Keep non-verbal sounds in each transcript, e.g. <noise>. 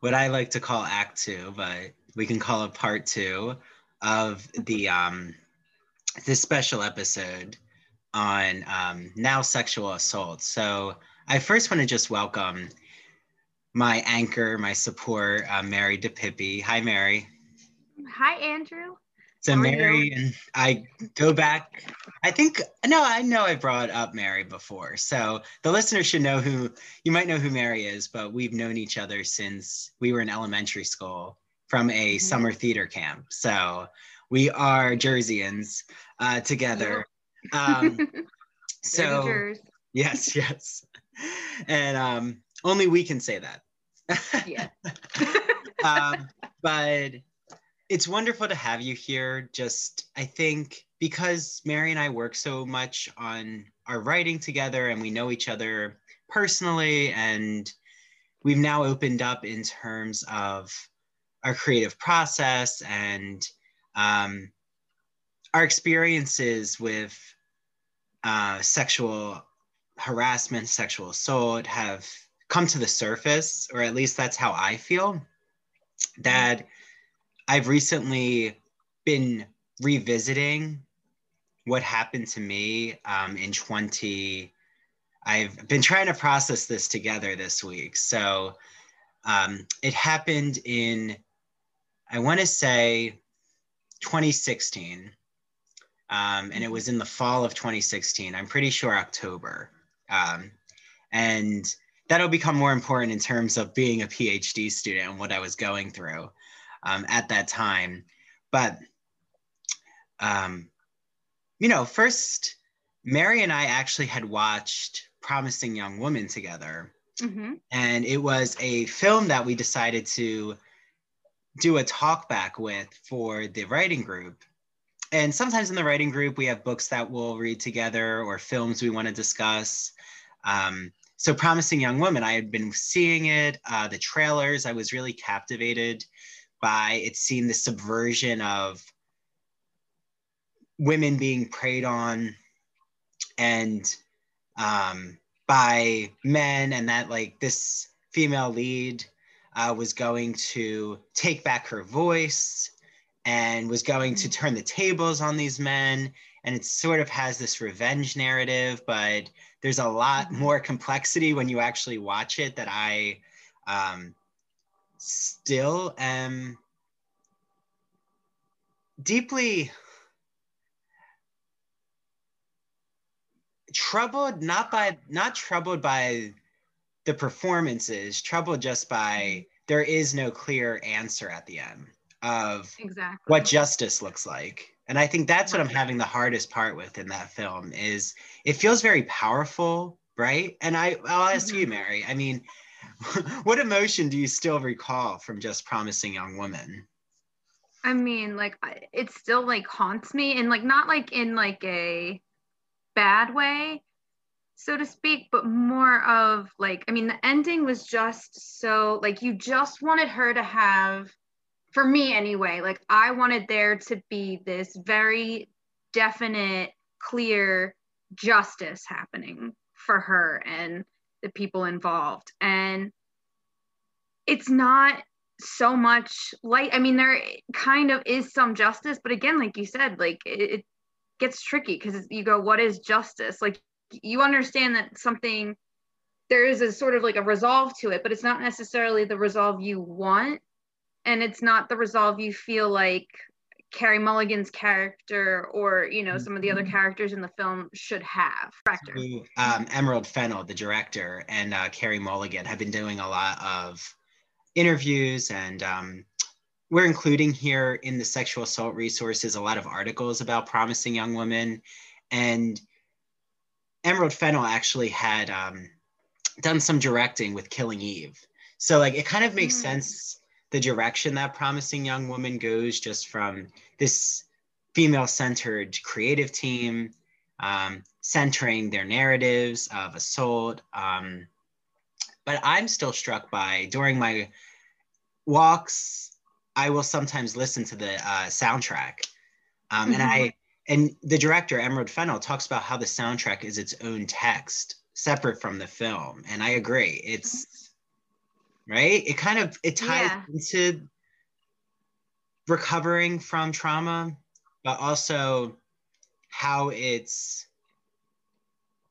what I like to call Act Two, but we can call it Part Two of the um, this special episode on um, now sexual assault. So I first want to just welcome my anchor, my support, uh, Mary DePippi. Hi, Mary. Hi, Andrew. So How Mary and I go back. I think no, I know I brought up Mary before, so the listener should know who you might know who Mary is. But we've known each other since we were in elementary school from a Mhm. summer theater camp. So we are Jerseyans uh, together. Um, <laughs> so yes, <laughs> yes, and um, only we can say that. Yeah. <laughs> um, but it's wonderful to have you here. Just, I think, because Mary and I work so much on our writing together and we know each other personally, and we've now opened up in terms of our creative process and um, our experiences with uh, sexual harassment, sexual assault have come to the surface, or at least that's how I feel. That I've recently been revisiting what happened to me um, in 20. I've been trying to process this together this week. So um, it happened in, I want to say 2016. Um, and it was in the fall of 2016. I'm pretty sure October. Um, and that'll become more important in terms of being a PhD student and what I was going through um, at that time. But, um, you know, first, Mary and I actually had watched Promising Young Woman together. hmm And it was a film that we decided to do a talk back with for the writing group. And sometimes in the writing group, we have books that we'll read together or films we want to discuss. Um, so, Promising Young Woman, I had been seeing it, uh, the trailers, I was really captivated by it seeing the subversion of women being preyed on and um, by men, and that like this female lead uh, was going to take back her voice and was going to turn the tables on these men. And it sort of has this revenge narrative, but there's a lot Mhm. more complexity when you actually watch it that I um, still am deeply troubled not by not troubled by the performances troubled just by there is no clear answer at the end of Exactly. what justice looks like and i think that's what i'm having the hardest part with in that film is it feels very powerful right and i i'll ask you Mhm. mary i mean <laughs> what emotion do you still recall from just promising young woman I mean, like, it still like haunts me, and like not like in like a bad way, so to speak, but more of like, I mean, the ending was just so like you just wanted her to have, for me anyway, like I wanted there to be this very definite, clear justice happening for her and the people involved, and it's not so much like i mean there kind of is some justice but again like you said like it, it gets tricky because you go what is justice? Like you understand that something there is a sort of like a resolve to it but it's not necessarily the resolve you want. And it's not the resolve you feel like Carey Mulligan's character or you know some of the other characters in the film should have. Director. um, Emerald Fennell, the director, and uh, Carey Mulligan have been doing a lot of interviews, and um, we're including here in the sexual assault resources a lot of articles about promising young women. And Emerald Fennell actually had um, done some directing with Killing Eve. So, like, it kind of makes Mm. sense the direction that Promising Young Woman goes, just from this female centered creative team, um, centering their narratives of assault. Um, but I'm still struck by during my walks, I will sometimes listen to the uh, soundtrack. Um, mm-hmm. And I, and the director, Emerald Fennell, talks about how the soundtrack is its own text, separate from the film. And I agree. It's right. It kind of it ties yeah. into recovering from trauma, but also how it's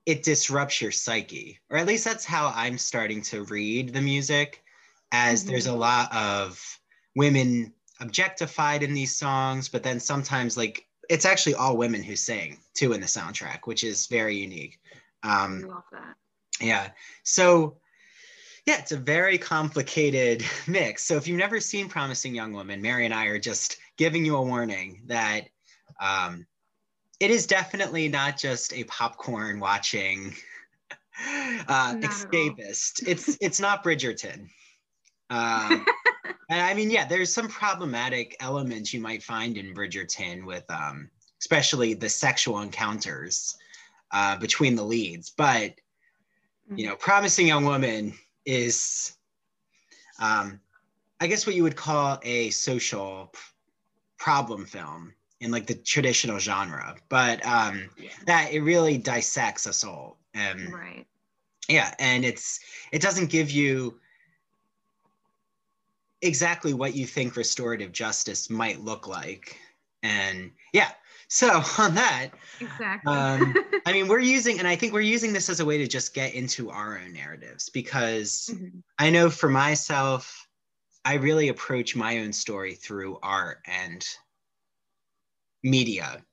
it disrupts your psyche, or at least that's how I'm starting to read the music, as mm-hmm. there's a lot of women objectified in these songs, but then sometimes like it's actually all women who sing too in the soundtrack, which is very unique. Um, I love that. Yeah. So yeah, it's a very complicated <laughs> mix. So if you've never seen Promising Young Woman, Mary and I are just giving you a warning that um, it is definitely not just a popcorn watching <laughs> uh, escapist. It's <laughs> it's not Bridgerton. Um, and I mean, yeah, there's some problematic elements you might find in Bridgerton with, um, especially the sexual encounters uh, between the leads. But you mm-hmm. know, Promising Young Woman is, um, I guess, what you would call a social problem film in like the traditional genre, but um, yeah. that it really dissects a soul. And right. Yeah, and it's it doesn't give you exactly what you think restorative justice might look like. And yeah, so <laughs> on that, exactly. um, I mean, we're <laughs> using, and I think we're using this as a way to just get into our own narratives because mm-hmm. I know for myself, I really approach my own story through art and media,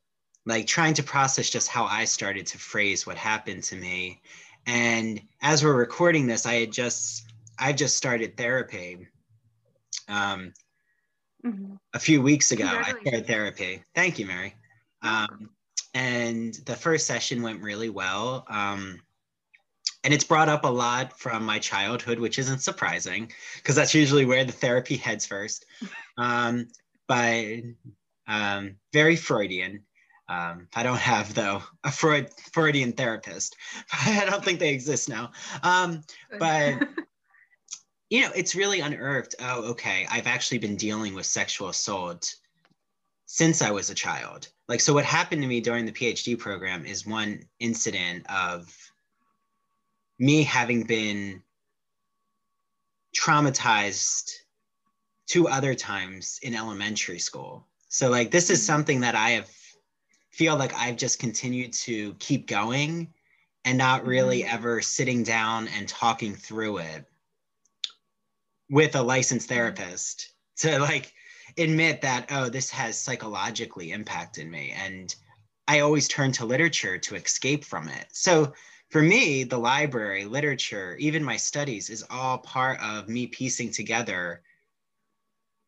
like trying to process just how I started to phrase what happened to me. And as we're recording this, I had just, I've just started therapy. Um, mm-hmm. A few weeks ago, I started therapy. Thank you, Mary. Um, and the first session went really well. Um, and it's brought up a lot from my childhood, which isn't surprising because that's usually where the therapy heads first. <laughs> Um, but um, very Freudian. Um, I don't have though a Freud Freudian therapist. <laughs> I don't think they exist now. Um, but <laughs> you know, it's really unearthed. Oh, okay. I've actually been dealing with sexual assault since I was a child. Like, so what happened to me during the PhD program is one incident of me having been traumatized two other times in elementary school so like this is something that I have feel like I've just continued to keep going and not really mm-hmm. ever sitting down and talking through it with a licensed mm-hmm. therapist to like admit that oh this has psychologically impacted me and I always turn to literature to escape from it. So for me, the library, literature, even my studies is all part of me piecing together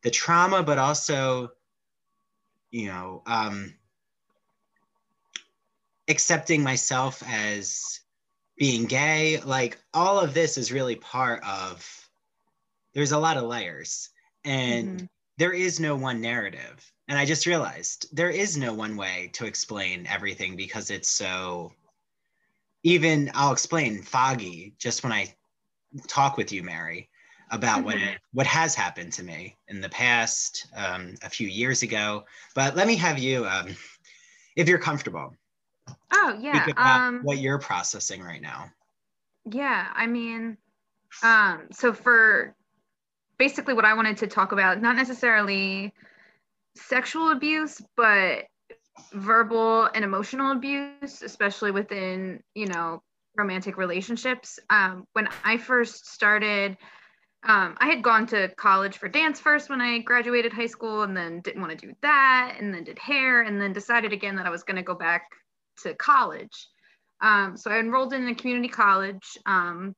the trauma, but also you know, um, accepting myself as being gay, like all of this is really part of, there's a lot of layers and mm-hmm. There is no one narrative. And I just realized there is no one way to explain everything because it's so, even I'll explain foggy just when I talk with you, Mary about mm-hmm. what it, what has happened to me in the past, um, a few years ago. But let me have you, um, if you're comfortable. Oh yeah. Um, what you're processing right now. Yeah, I mean, um, so for basically what I wanted to talk about, not necessarily sexual abuse, but verbal and emotional abuse, especially within, you know, romantic relationships. Um, when I first started um, I had gone to college for dance first when I graduated high school, and then didn't want to do that, and then did hair, and then decided again that I was going to go back to college. Um, so I enrolled in a community college. Um,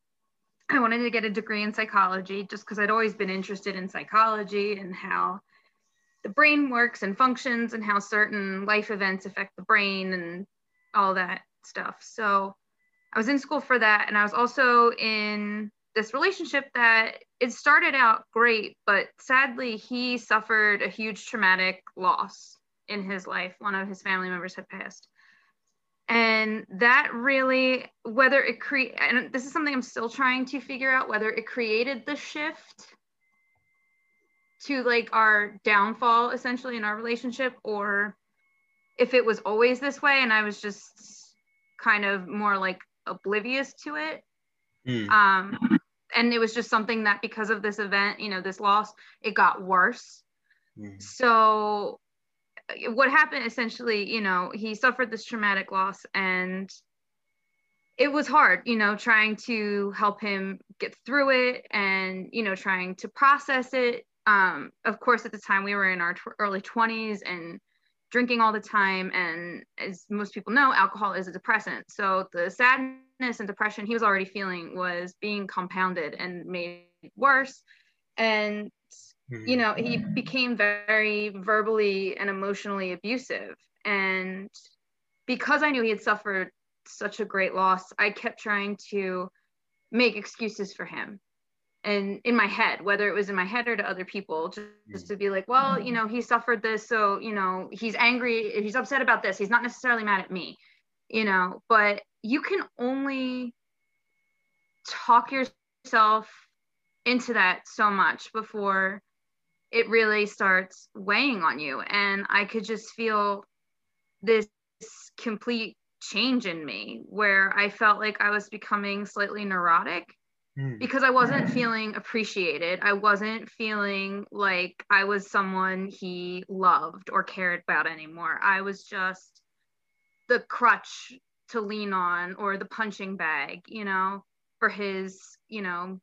I wanted to get a degree in psychology just because I'd always been interested in psychology and how the brain works and functions and how certain life events affect the brain and all that stuff. So I was in school for that, and I was also in this relationship that it started out great, but sadly, he suffered a huge traumatic loss in his life. One of his family members had passed. And that really, whether it create, and this is something I'm still trying to figure out whether it created the shift to like our downfall essentially in our relationship or if it was always this way and I was just kind of more like oblivious to it. Mm. Um, and it was just something that because of this event, you know, this loss, it got worse. Mm. So what happened essentially, you know, he suffered this traumatic loss and it was hard, you know, trying to help him get through it and, you know, trying to process it. Um, of course, at the time we were in our t- early 20s and drinking all the time. And as most people know, alcohol is a depressant. So the sadness and depression he was already feeling was being compounded and made worse. And you know he mm-hmm. became very verbally and emotionally abusive. And because i knew he had suffered such a great loss i kept trying to make excuses for him and in my head whether it was in my head or to other people just, just to be like well you know he suffered this so you know he's angry he's upset about this he's not necessarily mad at me you know but you can only talk yourself into that so much before it really starts weighing on you. And I could just feel this complete change in me where I felt like I was becoming slightly neurotic mm. because I wasn't feeling appreciated. I wasn't feeling like I was someone he loved or cared about anymore. I was just the crutch to lean on or the punching bag, you know, for his, you know,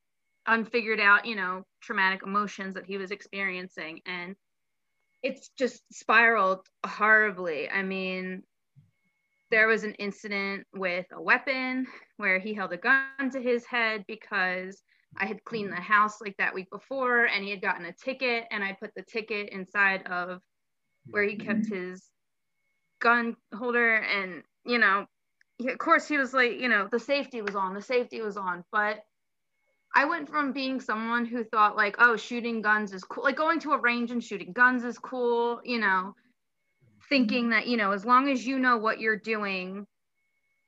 unfigured out, you know, traumatic emotions that he was experiencing. And it's just spiraled horribly. I mean, there was an incident with a weapon where he held a gun to his head because I had cleaned the house like that week before and he had gotten a ticket and I put the ticket inside of where he kept mm-hmm. his gun holder and you know of course he was like you know the safety was on the safety was on but I went from being someone who thought like, oh, shooting guns is cool, like going to a range and shooting guns is cool, you know, mm-hmm. thinking that, you know, as long as you know what you're doing,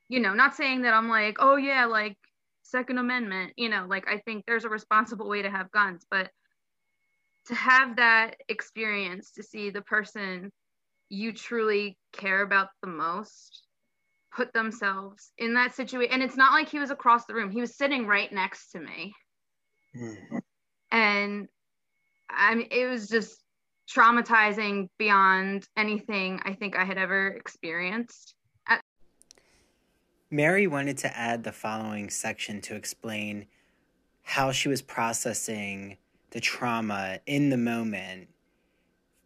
you know, not saying that I'm like, oh yeah, like Second Amendment, you know, like I think there's a responsible way to have guns, but to have that experience to see the person you truly care about the most put themselves in that situation. And it's not like he was across the room, he was sitting right next to me. Mm. And I mean, it was just traumatizing beyond anything I think I had ever experienced. At- Mary wanted to add the following section to explain how she was processing the trauma in the moment,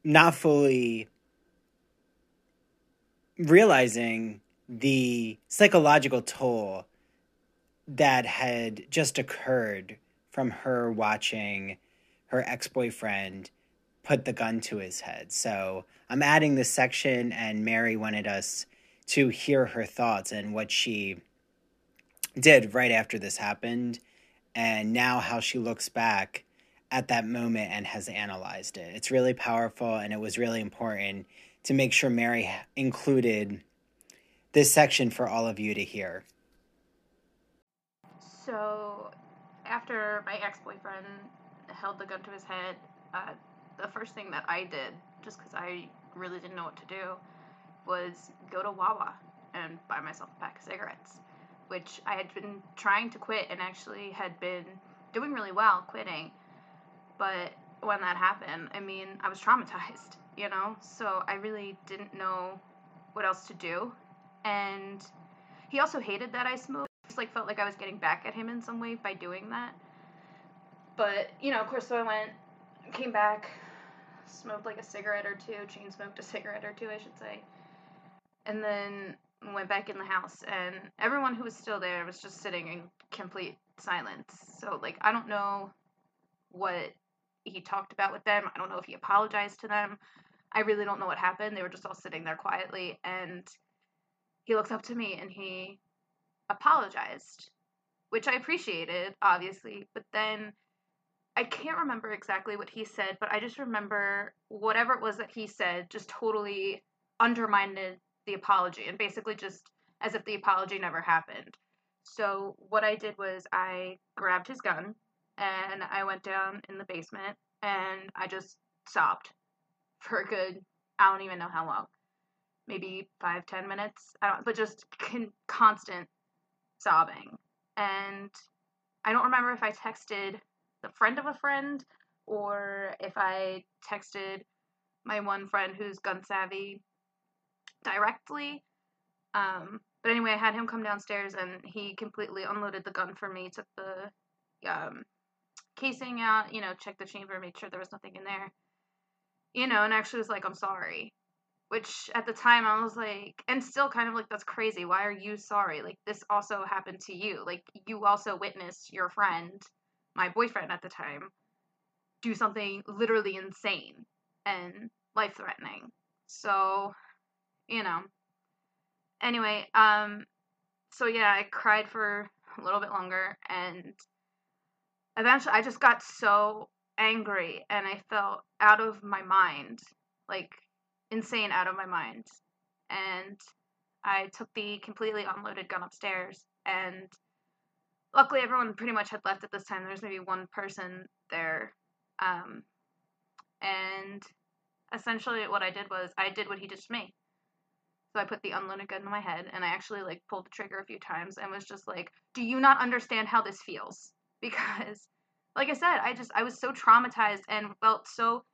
not fully realizing the psychological toll that had just occurred from her watching her ex boyfriend put the gun to his head. So I'm adding this section, and Mary wanted us to hear her thoughts and what she did right after this happened, and now how she looks back at that moment and has analyzed it. It's really powerful, and it was really important to make sure Mary included this section for all of you to hear. So, after my ex boyfriend held the gun to his head, uh, the first thing that I did, just because I really didn't know what to do, was go to Wawa and buy myself a pack of cigarettes, which I had been trying to quit and actually had been doing really well quitting. But when that happened, I mean, I was traumatized, you know? So I really didn't know what else to do and he also hated that I smoked. Just like felt like I was getting back at him in some way by doing that. But you know, of course, so I went, came back, smoked like a cigarette or two, chain smoked a <laughs> cigarette or two, I should say, and then went back in the house. And everyone who was still there was just sitting in complete silence. So like, I don't know what he talked about with them. I don't know if he apologized to them. I really don't know what happened. They were just all sitting there quietly and he looks up to me and he apologized, which I appreciated, obviously. But then I can't remember exactly what he said, but I just remember whatever it was that he said just totally undermined the apology and basically just as if the apology never happened. So what I did was I grabbed his gun and I went down in the basement and I just sobbed for a good I don't even know how long, maybe five ten minutes. I don't, but just con- constant sobbing. And I don't remember if I texted the friend of a friend or if I texted my one friend who's gun savvy directly. Um, but anyway, I had him come downstairs and he completely unloaded the gun for me, took the um, casing out, you know, checked the chamber, made sure there was nothing in there, you know, and actually was like, I'm sorry. Which at the time I was like, and still kind of like, that's crazy. Why are you sorry? Like, this also happened to you. Like, you also witnessed your friend, my boyfriend at the time, do something literally insane and life threatening. So, you know, anyway, um, so yeah, I cried for a little bit longer, and eventually, I just got so angry, and I felt out of my mind, like insane out of my mind, and I took the completely unloaded gun upstairs, and luckily, everyone pretty much had left at this time. There was maybe one person there, um, and essentially, what I did was I did what he did to me. So I put the unloaded gun in my head and I actually like pulled the trigger a few times and was just like, "Do you not understand how this feels?" <laughs> Because like I said, I just I was so traumatized and felt so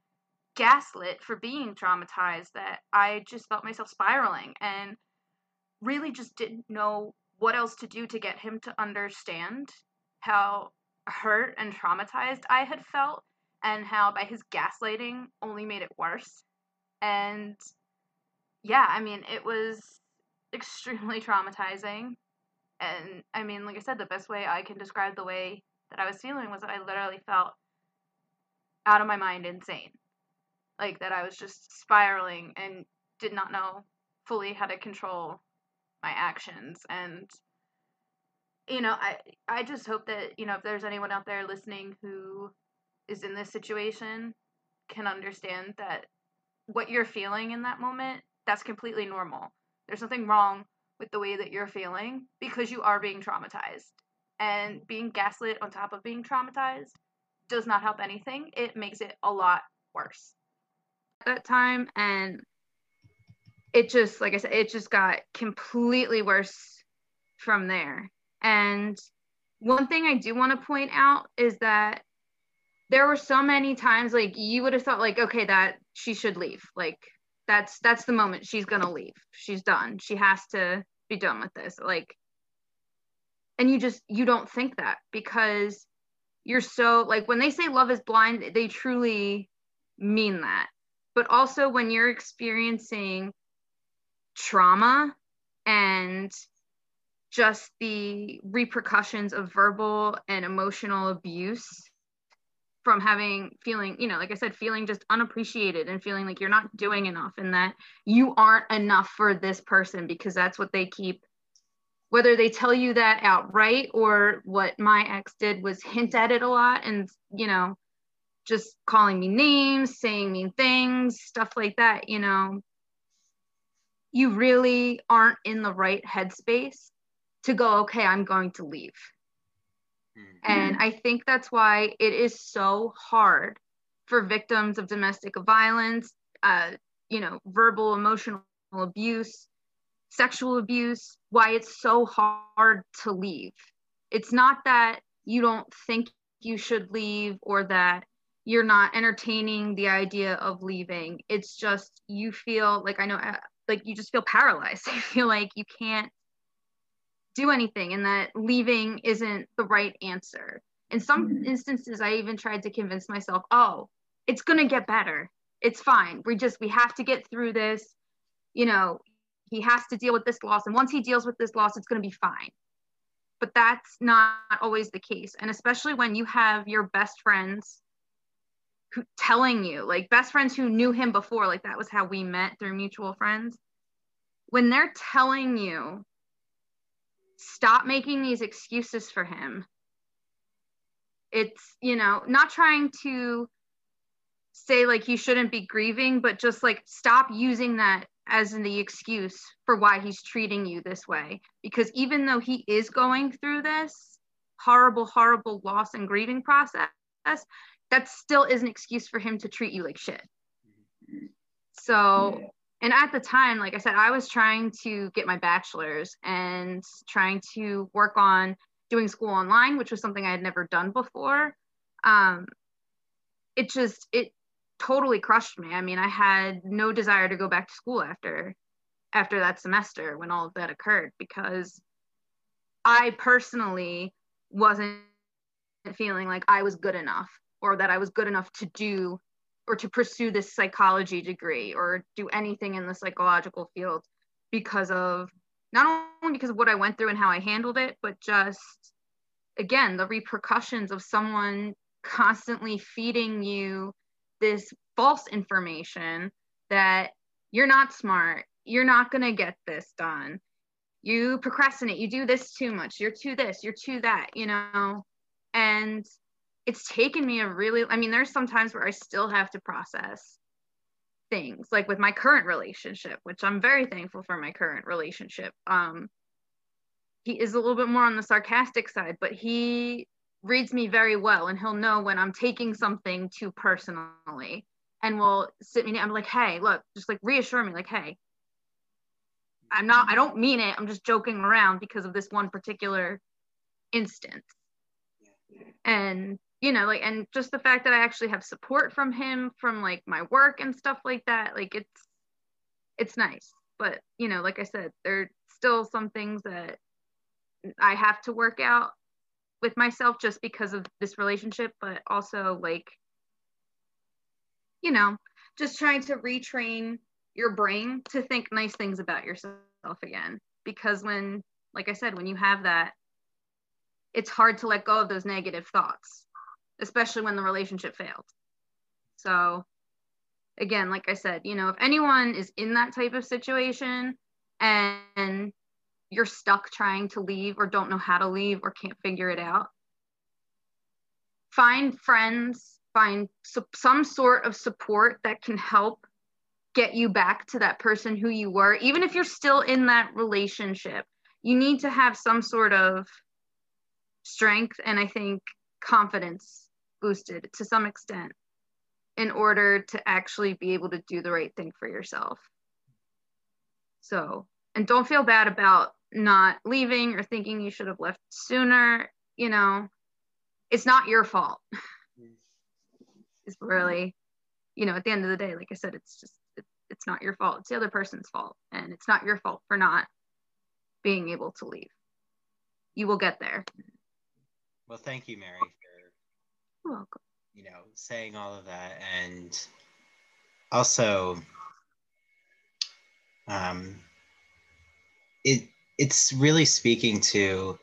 gaslit for being traumatized that I just felt myself spiraling and really just didn't know what else to do to get him to understand how hurt and traumatized I had felt and how by his gaslighting only made it worse. And yeah, I mean, it was <laughs> extremely traumatizing. And I mean, like I said, the best way I can describe the way that I was feeling was that I literally felt out of my mind insane. Like that I was just spiraling and did not know fully how to control my actions and you know, I I just hope that, you know, if there's anyone out there listening who is in this situation can understand that what you're feeling in that moment that's completely normal. There's nothing wrong with the way that you're feeling because you are being traumatized. And being gaslit on top of being traumatized does not help anything. It makes it a lot worse. At that time, and it just, like I said, it just got completely worse from there. And one thing I do want to point out is that there were so many times like you would have thought like okay that she should leave. Like that's that's the moment she's gonna leave. She's done. She has to be done with this. Like and you just you don't think that because you're so like when they say love is blind they truly mean that but also when you're experiencing trauma and just the repercussions of verbal and emotional abuse from having feeling you know like i said feeling just unappreciated and feeling like you're not doing enough and that you aren't enough for this person because that's what they keep whether they tell you that outright or what my ex did was hint at it a lot and you know just calling me names saying mean things stuff like that you know you really aren't in the right headspace to go okay i'm going to leave Mm-hmm. And I think that's why it is so hard for victims of domestic violence, uh, you know, verbal, emotional abuse, sexual abuse, why it's so hard to leave. It's not that you don't think you should leave or that you're not entertaining the idea of leaving. It's just you feel like I know, uh, like you just feel paralyzed. <laughs> You feel like you can't do anything and that leaving isn't the right answer. In some mm-hmm. instances, I even tried to convince myself, oh, it's going to get better. It's fine. We just, we have to get through this. You know, he has to deal with this loss. And once he deals with this loss, it's going to be fine. But that's not always the case. And especially when you have your best friends telling you, like best friends who knew him before, like that was how we met through mutual friends. When they're telling you stop making these excuses for him it's you know not trying to say like he shouldn't be grieving but just like stop using that as in the excuse for why he's treating you this way because even though he is going through this horrible horrible loss and grieving process that still is an excuse for him to treat you like shit. So and at the time like i said i was trying to get my bachelor's and trying to work on doing school online which was something i had never done before. Um it just it totally crushed me. I mean i had no desire to go back to school after after that semester when all of that occurred because i personally wasn't feeling like i was good enough or that i was good enough to do or to pursue this psychology degree or do anything in the psychological field because of not only because of what I went through and how I handled it, but just again, the repercussions of someone constantly feeding you this false information that you're not smart, you're not going to get this done. You procrastinate, you do this too much, you're too this, you're too that, you know. And it's taken me a really i mean there's some times where i still have to process things like with my current relationship which i'm very thankful for my current relationship. Um he is a little bit more on the sarcastic side but he reads me very well and he'll know when i'm taking something too personally and will sit me down i'm like hey look just like reassure me like hey i'm not i don't mean it i'm just joking around because of this one particular instance. And you know like and just the fact that i actually have support from him from like my work and stuff like that like it's it's nice. But you know like i said there's still some things that i have to work out with myself just because of this relationship but also like you know just trying to retrain your brain to think nice things about yourself again. Because when like i said when you have that it's hard to let go of those negative thoughts especially when the relationship failed. So, again, like I said, you know, if anyone is in that type of situation and you're stuck trying to leave or don't know how to leave or can't figure it out, find friends, find some sort of support that can help get you back to that person who you were, even if you're still in that relationship. You need to have some sort of strength and I think confidence boosted to some extent in order to actually be able to do the right thing for yourself. So, and don't feel bad about not leaving or thinking you should have left sooner. You know, it's not your fault. <laughs> it's really, you know, at the end of the day, like I said, it's just, it, it's not your fault. It's the other person's fault. And it's not your fault for not being able to leave. You will get there. Well, thank you, Mary, welcome. You know, saying all of that and also um it it's really speaking to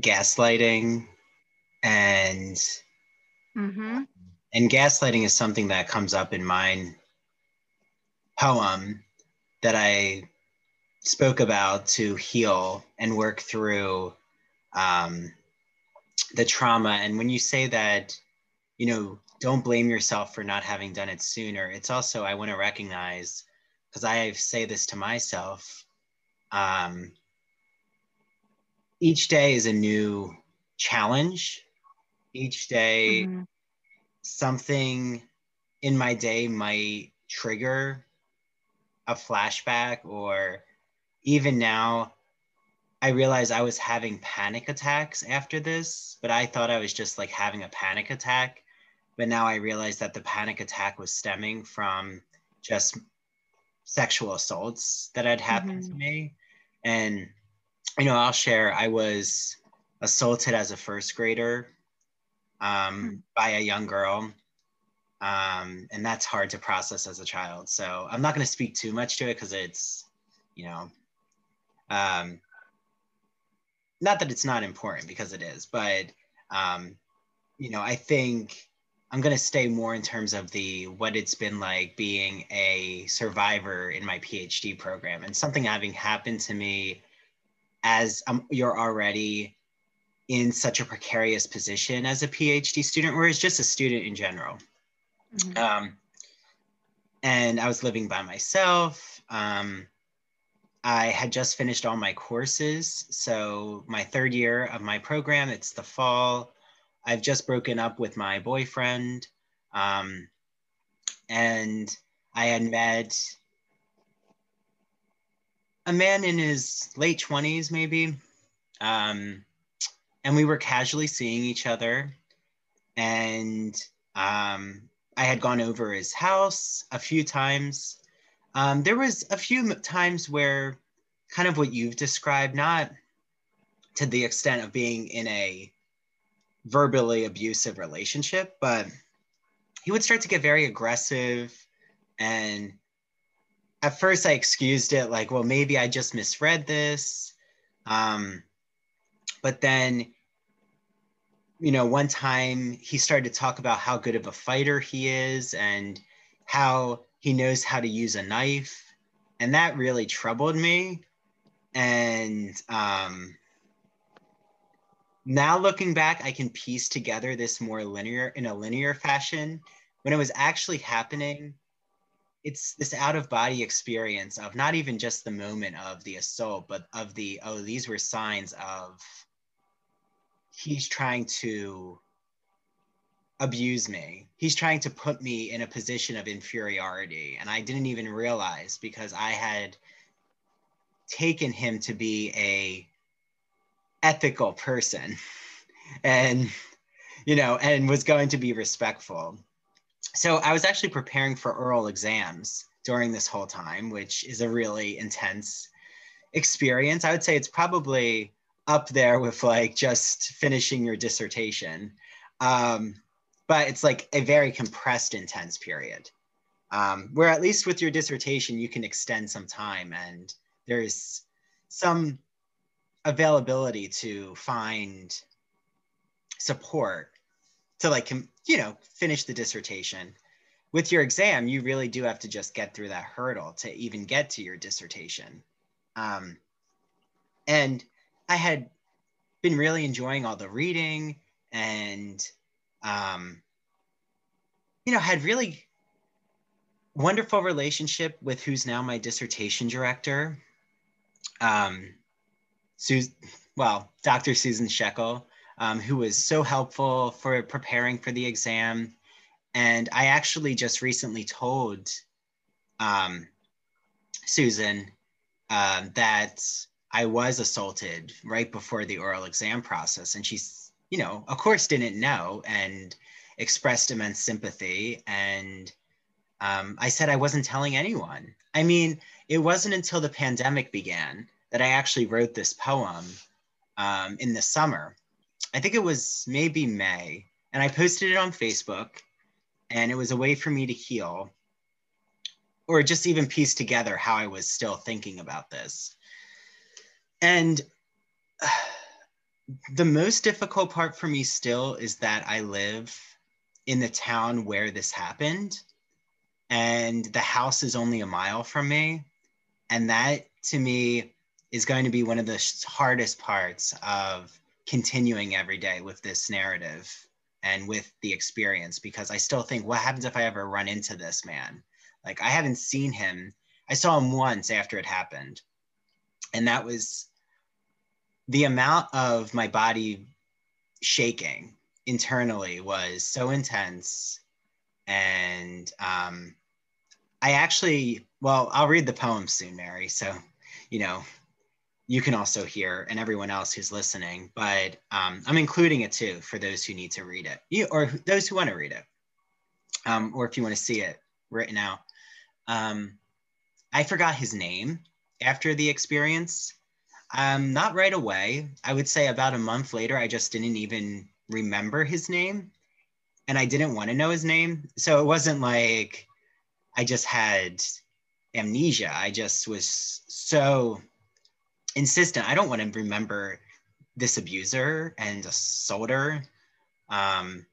gaslighting and mm-hmm. and gaslighting is something that comes up in my poem that I spoke about to heal and work through um, the trauma and when you say that you know don't blame yourself for not having done it sooner it's also i want to recognize because i say this to myself um, each day is a new challenge each day mm-hmm. something in my day might trigger a flashback or even now I realized I was having panic attacks after this, but I thought I was just like having a panic attack. But now I realized that the panic attack was stemming from just sexual assaults that had happened mm-hmm. to me. And, you know, I'll share I was assaulted as a first grader um, mm-hmm. by a young girl. Um, and that's hard to process as a child. So I'm not going to speak too much to it because it's, you know, um, not that it's not important because it is, but um, you know, I think I'm gonna stay more in terms of the what it's been like being a survivor in my PhD program and something having happened to me as um, you're already in such a precarious position as a PhD student or as just a student in general. Mm-hmm. Um, and I was living by myself. Um, I had just finished all my courses. So, my third year of my program, it's the fall. I've just broken up with my boyfriend. Um, and I had met a man in his late 20s, maybe. Um, and we were casually seeing each other. And um, I had gone over his house a few times. Um, there was a few times where kind of what you've described, not to the extent of being in a verbally abusive relationship, but he would start to get very aggressive and at first I excused it like, well, maybe I just misread this. Um, but then, you know, one time he started to talk about how good of a fighter he is and how he knows how to use a knife. And that really troubled me. And um, now looking back, I can piece together this more linear in a linear fashion. When it was actually happening, it's this out of body experience of not even just the moment of the assault, but of the, oh, these were signs of he's trying to abuse me. He's trying to put me in a position of inferiority. And I didn't even realize because I had taken him to be a ethical person <laughs> and you know and was going to be respectful so I was actually preparing for oral exams during this whole time, which is a really intense experience. I would say it's probably up there with like just finishing your dissertation. Um, but it's like a very compressed, intense period. Um, where at least with your dissertation, you can extend some time and there's some availability to find support to like you know finish the dissertation with your exam you really do have to just get through that hurdle to even get to your dissertation um, and i had been really enjoying all the reading and um, you know had really wonderful relationship with who's now my dissertation director um, Su- well dr susan shekel um, who was so helpful for preparing for the exam. And I actually just recently told um, Susan uh, that I was assaulted right before the oral exam process. And she's, you know, of course, didn't know and expressed immense sympathy. And um, I said I wasn't telling anyone. I mean, it wasn't until the pandemic began that I actually wrote this poem um, in the summer. I think it was maybe May, and I posted it on Facebook, and it was a way for me to heal or just even piece together how I was still thinking about this. And uh, the most difficult part for me still is that I live in the town where this happened, and the house is only a mile from me. And that to me is going to be one of the hardest parts of continuing every day with this narrative and with the experience because I still think, what happens if I ever run into this man? Like, I haven't seen him. I saw him once after it happened. And that was the amount of my body shaking internally was so intense. And um, I actually, well, I'll read the poem soon, Mary. So, you know, you can also hear and everyone else who's listening but um, i'm including it too for those who need to read it you, or those who want to read it um, or if you want to see it written out um, i forgot his name after the experience um, not right away i would say about a month later i just didn't even remember his name and i didn't want to know his name so it wasn't like i just had amnesia i just was so insistent. I don't want to remember this abuser and assaulter. Um,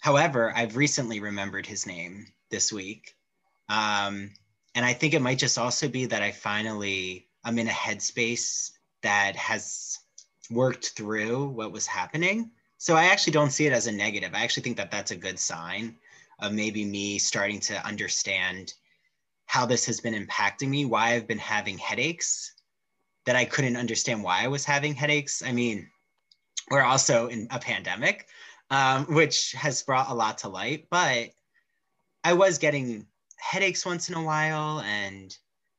however, I've recently remembered his name this week. Um, and I think it might just also be that I finally, I'm in a headspace that has worked through what was happening. So I actually don't see it as a negative. I actually think that that's a good sign of maybe me starting to understand how this has been impacting me, why I've been having headaches that I couldn't understand why I was having headaches. I mean, we're also in a pandemic, um, which has brought a lot to light, but I was getting headaches once in a while and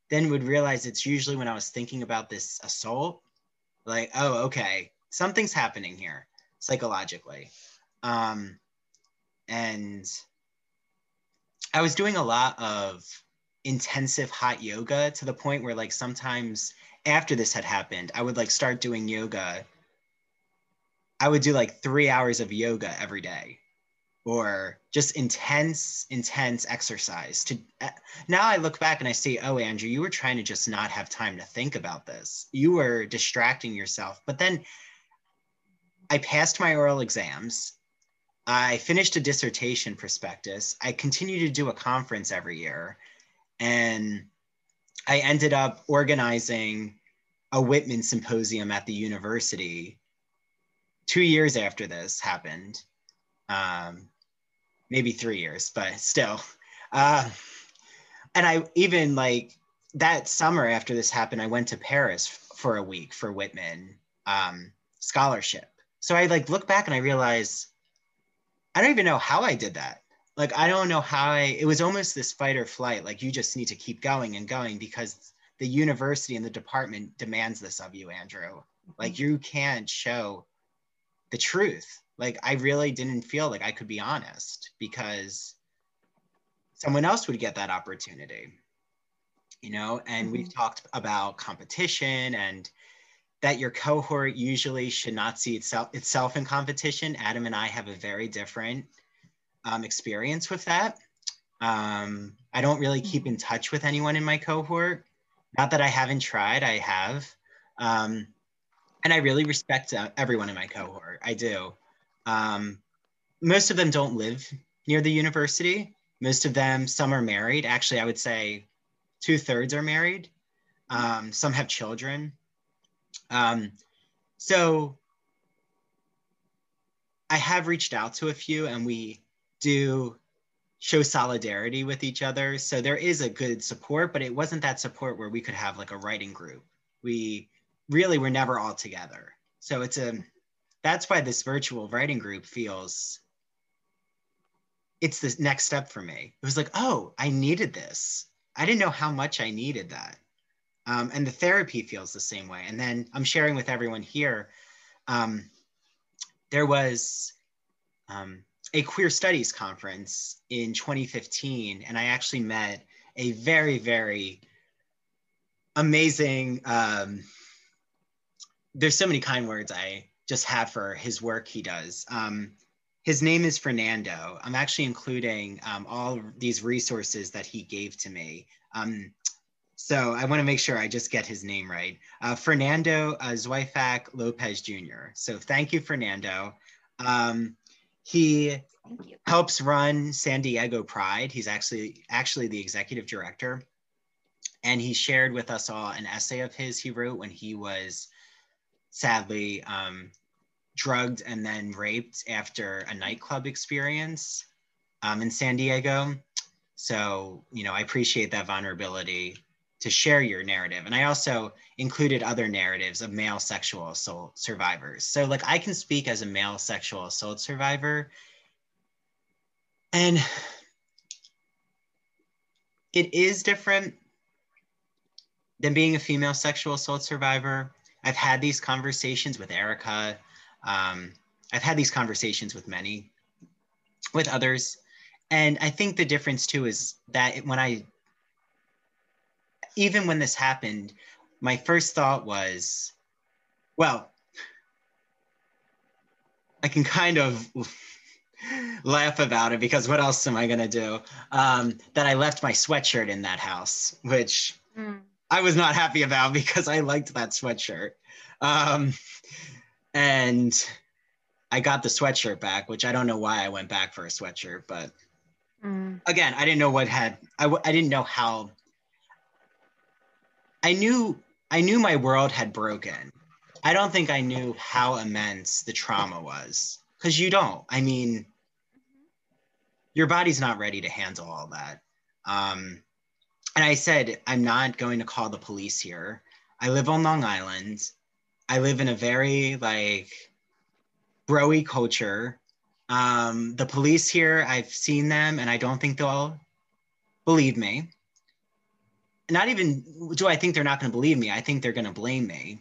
then would realize it's usually when I was thinking about this assault, like, oh, okay, something's happening here psychologically. Um, and I was doing a lot of intensive hot yoga to the point where like sometimes after this had happened, I would like start doing yoga. I would do like three hours of yoga every day or just intense, intense exercise. To uh, now I look back and I see, oh, Andrew, you were trying to just not have time to think about this. You were distracting yourself. But then I passed my oral exams. I finished a dissertation prospectus. I continue to do a conference every year. And I ended up organizing a Whitman symposium at the university two years after this happened. Um, maybe three years, but still. Uh, and I even like that summer after this happened, I went to Paris for a week for Whitman um, scholarship. So I like look back and I realize I don't even know how I did that. Like I don't know how I. It was almost this fight or flight. Like you just need to keep going and going because the university and the department demands this of you, Andrew. Like you can't show the truth like I really didn't feel like I could be honest because someone else would get that opportunity. You know, and mm-hmm. we've talked about competition and that your cohort usually should not see itself itself in competition. Adam and I have a very different um, experience with that. Um, I don't really keep mm-hmm. in touch with anyone in my cohort. Not that I haven't tried, I have. Um, and I really respect uh, everyone in my cohort. I do. Um, most of them don't live near the university. Most of them, some are married. Actually, I would say two thirds are married. Um, some have children. Um, so I have reached out to a few and we do show solidarity with each other. So there is a good support, but it wasn't that support where we could have like a writing group. We really were never all together. So it's a that's why this virtual writing group feels it's the next step for me. It was like, oh, I needed this. I didn't know how much I needed that. Um, and the therapy feels the same way. And then I'm sharing with everyone here. Um, there was um, a queer studies conference in 2015, and I actually met a very, very amazing. Um, there's so many kind words I just have for his work he does. Um, his name is Fernando. I'm actually including um, all these resources that he gave to me. Um, so I want to make sure I just get his name right. Uh, Fernando uh, Lopez Jr. So thank you, Fernando. Um, he helps run San Diego Pride. He's actually actually the executive director, and he shared with us all an essay of his he wrote when he was sadly um, drugged and then raped after a nightclub experience um, in San Diego. So, you know, I appreciate that vulnerability to share your narrative. And I also included other narratives of male sexual assault survivors. So, like, I can speak as a male sexual assault survivor. And it is different than being a female sexual assault survivor. I've had these conversations with Erica. Um, I've had these conversations with many, with others. And I think the difference too is that when I, even when this happened, my first thought was, well, I can kind of <laughs> laugh about it because what else am I going to do? Um, that I left my sweatshirt in that house, which mm. I was not happy about <laughs> because I liked that sweatshirt. Um, and I got the sweatshirt back, which I don't know why I went back for a sweatshirt, but mm. again, I didn't know what had, I, I didn't know how, I knew, I knew my world had broken. I don't think I knew how immense the trauma was because you don't. I mean, your body's not ready to handle all that. Um, and I said, I'm not going to call the police here. I live on Long Island. I live in a very like broy culture. Um, the police here, I've seen them and I don't think they'll believe me. Not even do I think they're not going to believe me. I think they're going to blame me.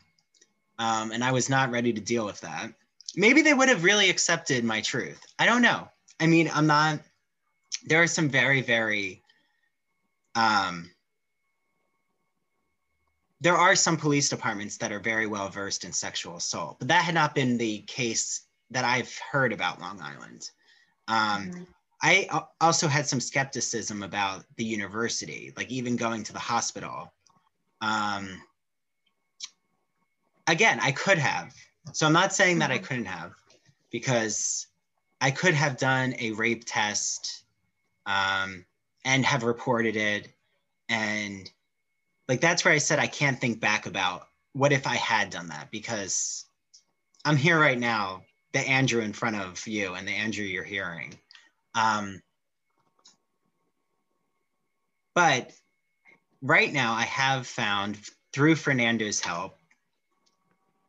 Um, and I was not ready to deal with that. Maybe they would have really accepted my truth. I don't know. I mean, I'm not, there are some very, very, um, there are some police departments that are very well versed in sexual assault, but that had not been the case that I've heard about Long Island. Um, mm-hmm. I also had some skepticism about the university, like even going to the hospital. Um, again, I could have. So I'm not saying that I mm-hmm. couldn't have, because I could have done a rape test um, and have reported it. And like that's where I said I can't think back about what if I had done that because I'm here right now, the Andrew in front of you and the Andrew you're hearing. Um, but right now, I have found through Fernando's help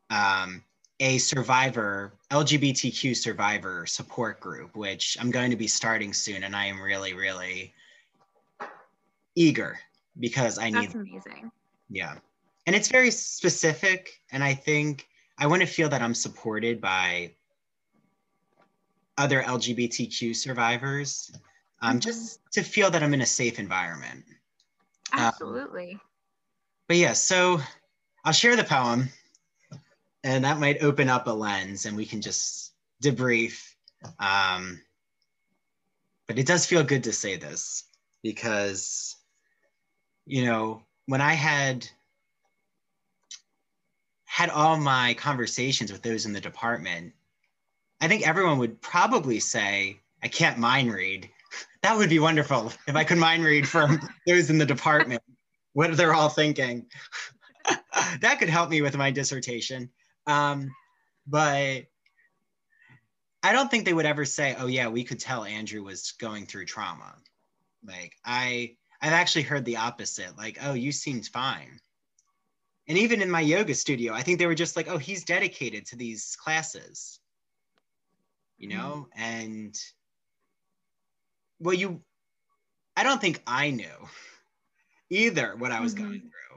um, a survivor, LGBTQ survivor support group, which I'm going to be starting soon. And I am really, really eager because I need. That's need. amazing. Yeah. And it's very specific. And I think I want to feel that I'm supported by other LGBTQ survivors, um, mm-hmm. just to feel that I'm in a safe environment. Absolutely. Um, but yeah, so I'll share the poem and that might open up a lens and we can just debrief. Um, but it does feel good to say this because, you know, when I had had all my conversations with those in the department, I think everyone would probably say, I can't mind read. <laughs> That would be wonderful if I could mind read from <laughs> those in the department, what they're all thinking. <laughs> that could help me with my dissertation. Um, but I don't think they would ever say, "Oh yeah, we could tell Andrew was going through trauma." Like I, I've actually heard the opposite. Like, "Oh, you seemed fine." And even in my yoga studio, I think they were just like, "Oh, he's dedicated to these classes." You know, mm-hmm. and well, you, I don't think I knew either what I was mm-hmm. going through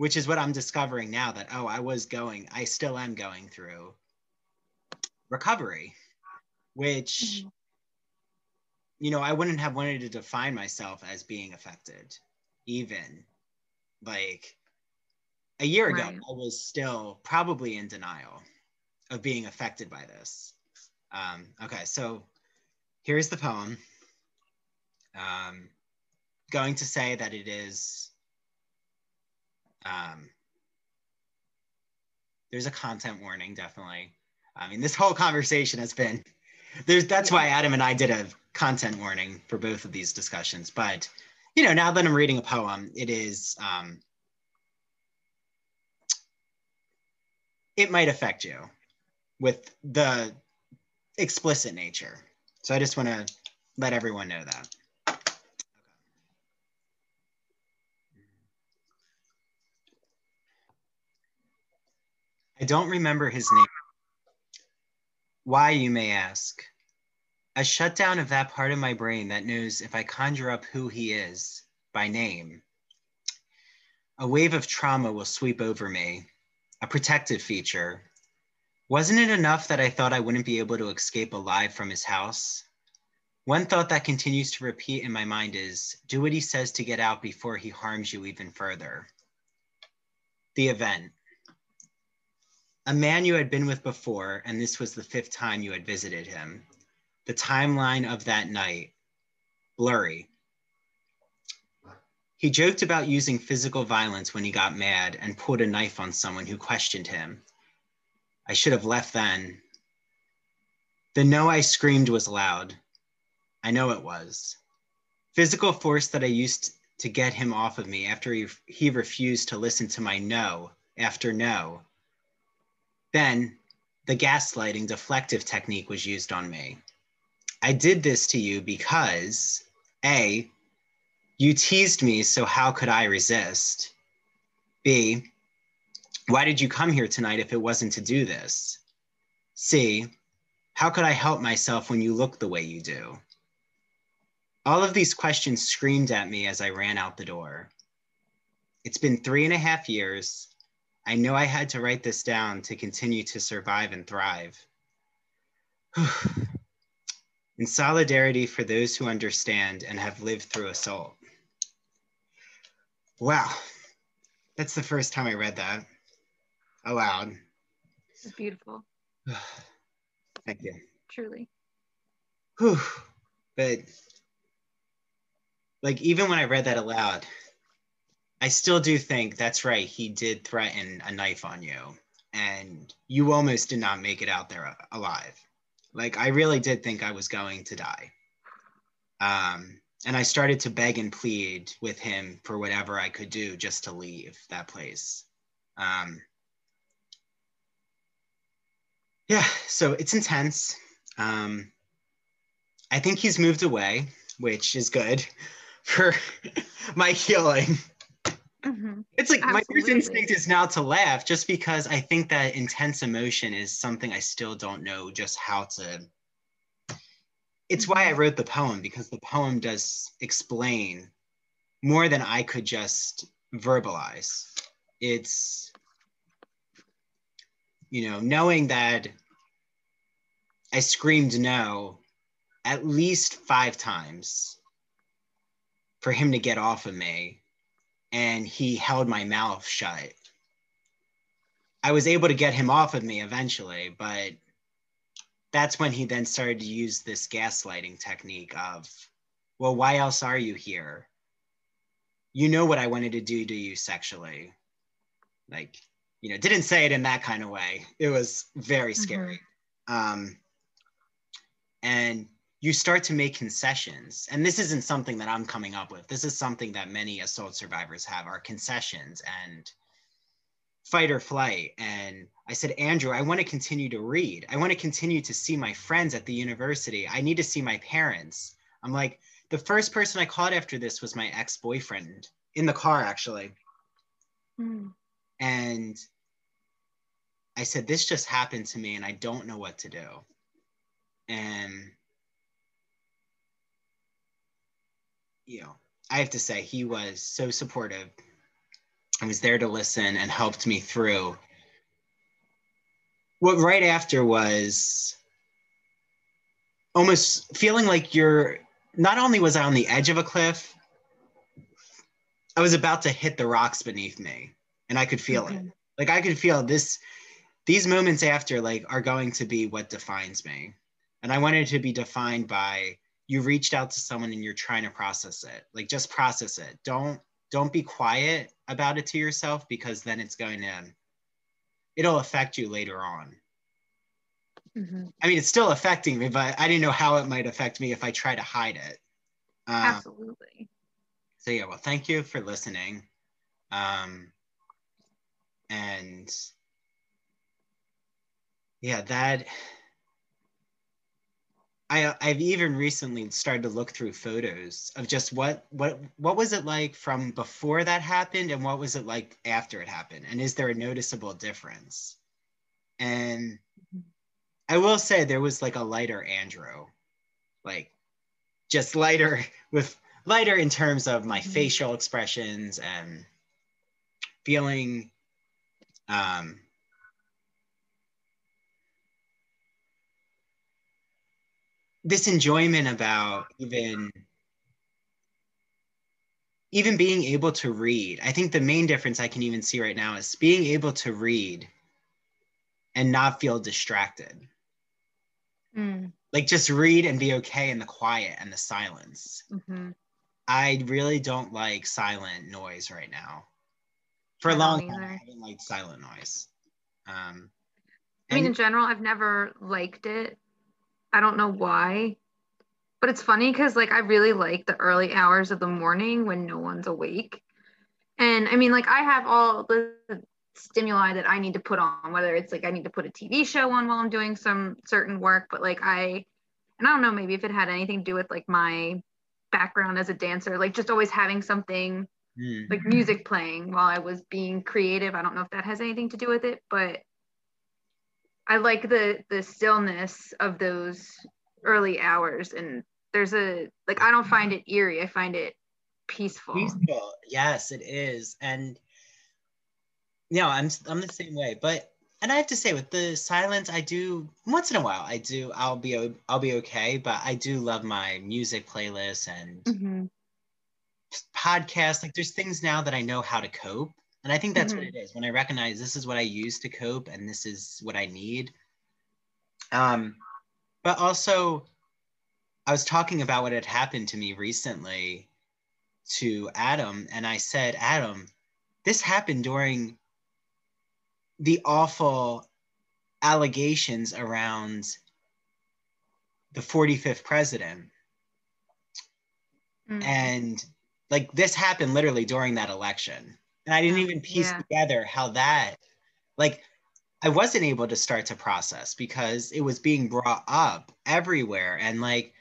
which is what I'm discovering now that, oh, I was going, I still am going through recovery, which, mm-hmm. You know, I wouldn't have wanted to define myself as being affected, even like a year ago, right. I was still probably in denial of being affected by this. Um, okay, so here's the poem. Um, going to say that it is um, there's a content warning, definitely. I mean, this whole conversation has been there's that's why Adam and I did a content warning for both of these discussions. But you know, now that I'm reading a poem, it is um, it might affect you with the explicit nature. So I just want to let everyone know that. I don't remember his name. Why, you may ask? A shutdown of that part of my brain that knows if I conjure up who he is by name, a wave of trauma will sweep over me, a protective feature. Wasn't it enough that I thought I wouldn't be able to escape alive from his house? One thought that continues to repeat in my mind is do what he says to get out before he harms you even further. The event a man you had been with before, and this was the fifth time you had visited him. The timeline of that night, blurry. He joked about using physical violence when he got mad and pulled a knife on someone who questioned him. I should have left then. The no I screamed was loud. I know it was. Physical force that I used to get him off of me after he, he refused to listen to my no after no Then the gaslighting deflective technique was used on me. I did this to you because A, you teased me, so how could I resist? B, why did you come here tonight if it wasn't to do this? C, how could I help myself when you look the way you do? All of these questions screamed at me as I ran out the door. It's been three and a half years. I know I had to write this down to continue to survive and thrive. <sighs> In solidarity for those who understand and have lived through assault. Wow, that's the first time I read that aloud. It's beautiful. <sighs> Thank you. Truly. Whew. But like even when I read that aloud, I still do think that's right. He did threaten a knife on you, and you almost did not make it out there alive. Like I really did think I was going to die. Um, and I started to beg and plead with him for whatever I could do just to leave that place. Um, yeah, so it's intense. Um, I think he's moved away, which is good <laughs> for my healing. Mm-hmm. It's like Absolutely. my first instinct is now to laugh just because I think that intense emotion is something I still don't know just how to. It's why I mm-hmm. wrote the poem because the poem does explain more than I could just verbalize. It's, you know, knowing that I screamed no at least five times for him to get off of me. And he held my mouth shut. I was able to get him off of me eventually, but that's when he then started to use this gaslighting technique of, well, why else are you here? You know what I wanted to do to you sexually. Like, you know, didn't say it in that kind of way. It was very mm-hmm. scary. Mm-hmm. Um, and you start to make concessions. And this isn't something that i'm coming up with. This is something that many assault survivors have are concessions and fight or flight. And i said andrew i want to continue to read. I want to continue to see my friends at the university. I need to see my parents. I'm like the first person i called after this was my ex-boyfriend in the car actually. Mm. and i said this just happened to me and i don't know what to do. And you know i have to say he was so supportive. I was there to listen and helped me through. What right after was almost feeling like you're not only was i on the edge of a cliff i was about to hit the rocks beneath me and i could feel mm-hmm. it like i could feel this these moments after like are going to be what defines me. And i wanted to be defined by you reached out to someone and you're trying to process it. Like just process it. Don't don't be quiet about it to yourself because then it's going to it'll affect you later on. Mm-hmm. i mean it's still affecting me but i didn't know how it might affect me if i try to hide it. Um, absolutely. so yeah well thank you for listening. Um and yeah that I I've even recently started to look through photos of just what what what was it like from before that happened and what was it like after it happened and is there a noticeable difference? And I will say there was like a lighter Andrew, like just lighter <laughs> with lighter in terms of my mm-hmm. facial expressions and feeling um this enjoyment about even even being able to read. I think the main difference i can even see right now is being able to read and not feel distracted. Mm. like just read and be okay in the quiet and the silence. Mm-hmm. i really don't like silent noise right now. For a long time i haven't liked silent noise. Um, i mean in general i've never liked it I don't know why. But it's funny because like I really like the early hours of the morning when no one's awake. And I mean, like I have all the stimuli that I need to put on, whether it's like I need to put a TV show on while I'm doing some certain work, but like I, and I don't know, maybe if it had anything to do with like my background as a dancer, like just always having something mm. like music playing while I was being creative. I don't know if that has anything to do with it, but I like the the stillness of those early hours and there's a like I don't find it eerie. I find it peaceful. Peaceful. Yes, it is. And no, I'm I'm the same way. But and I have to say with the silence, I do once in a while. I do. I'll be I'll be okay. But I do love my music playlist and mm-hmm. podcasts. Like there's things now that I know how to cope, and I think that's mm-hmm. what it is. When I recognize this is what I use to cope, and this is what I need. Um, but also, I was talking about what had happened to me recently to Adam, and I said, Adam, this happened during the awful allegations around the 45th president. Mm. And like this happened literally during that election. And I didn't even piece yeah. together how that, like, I wasn't able to start to process because it was being brought up everywhere. And like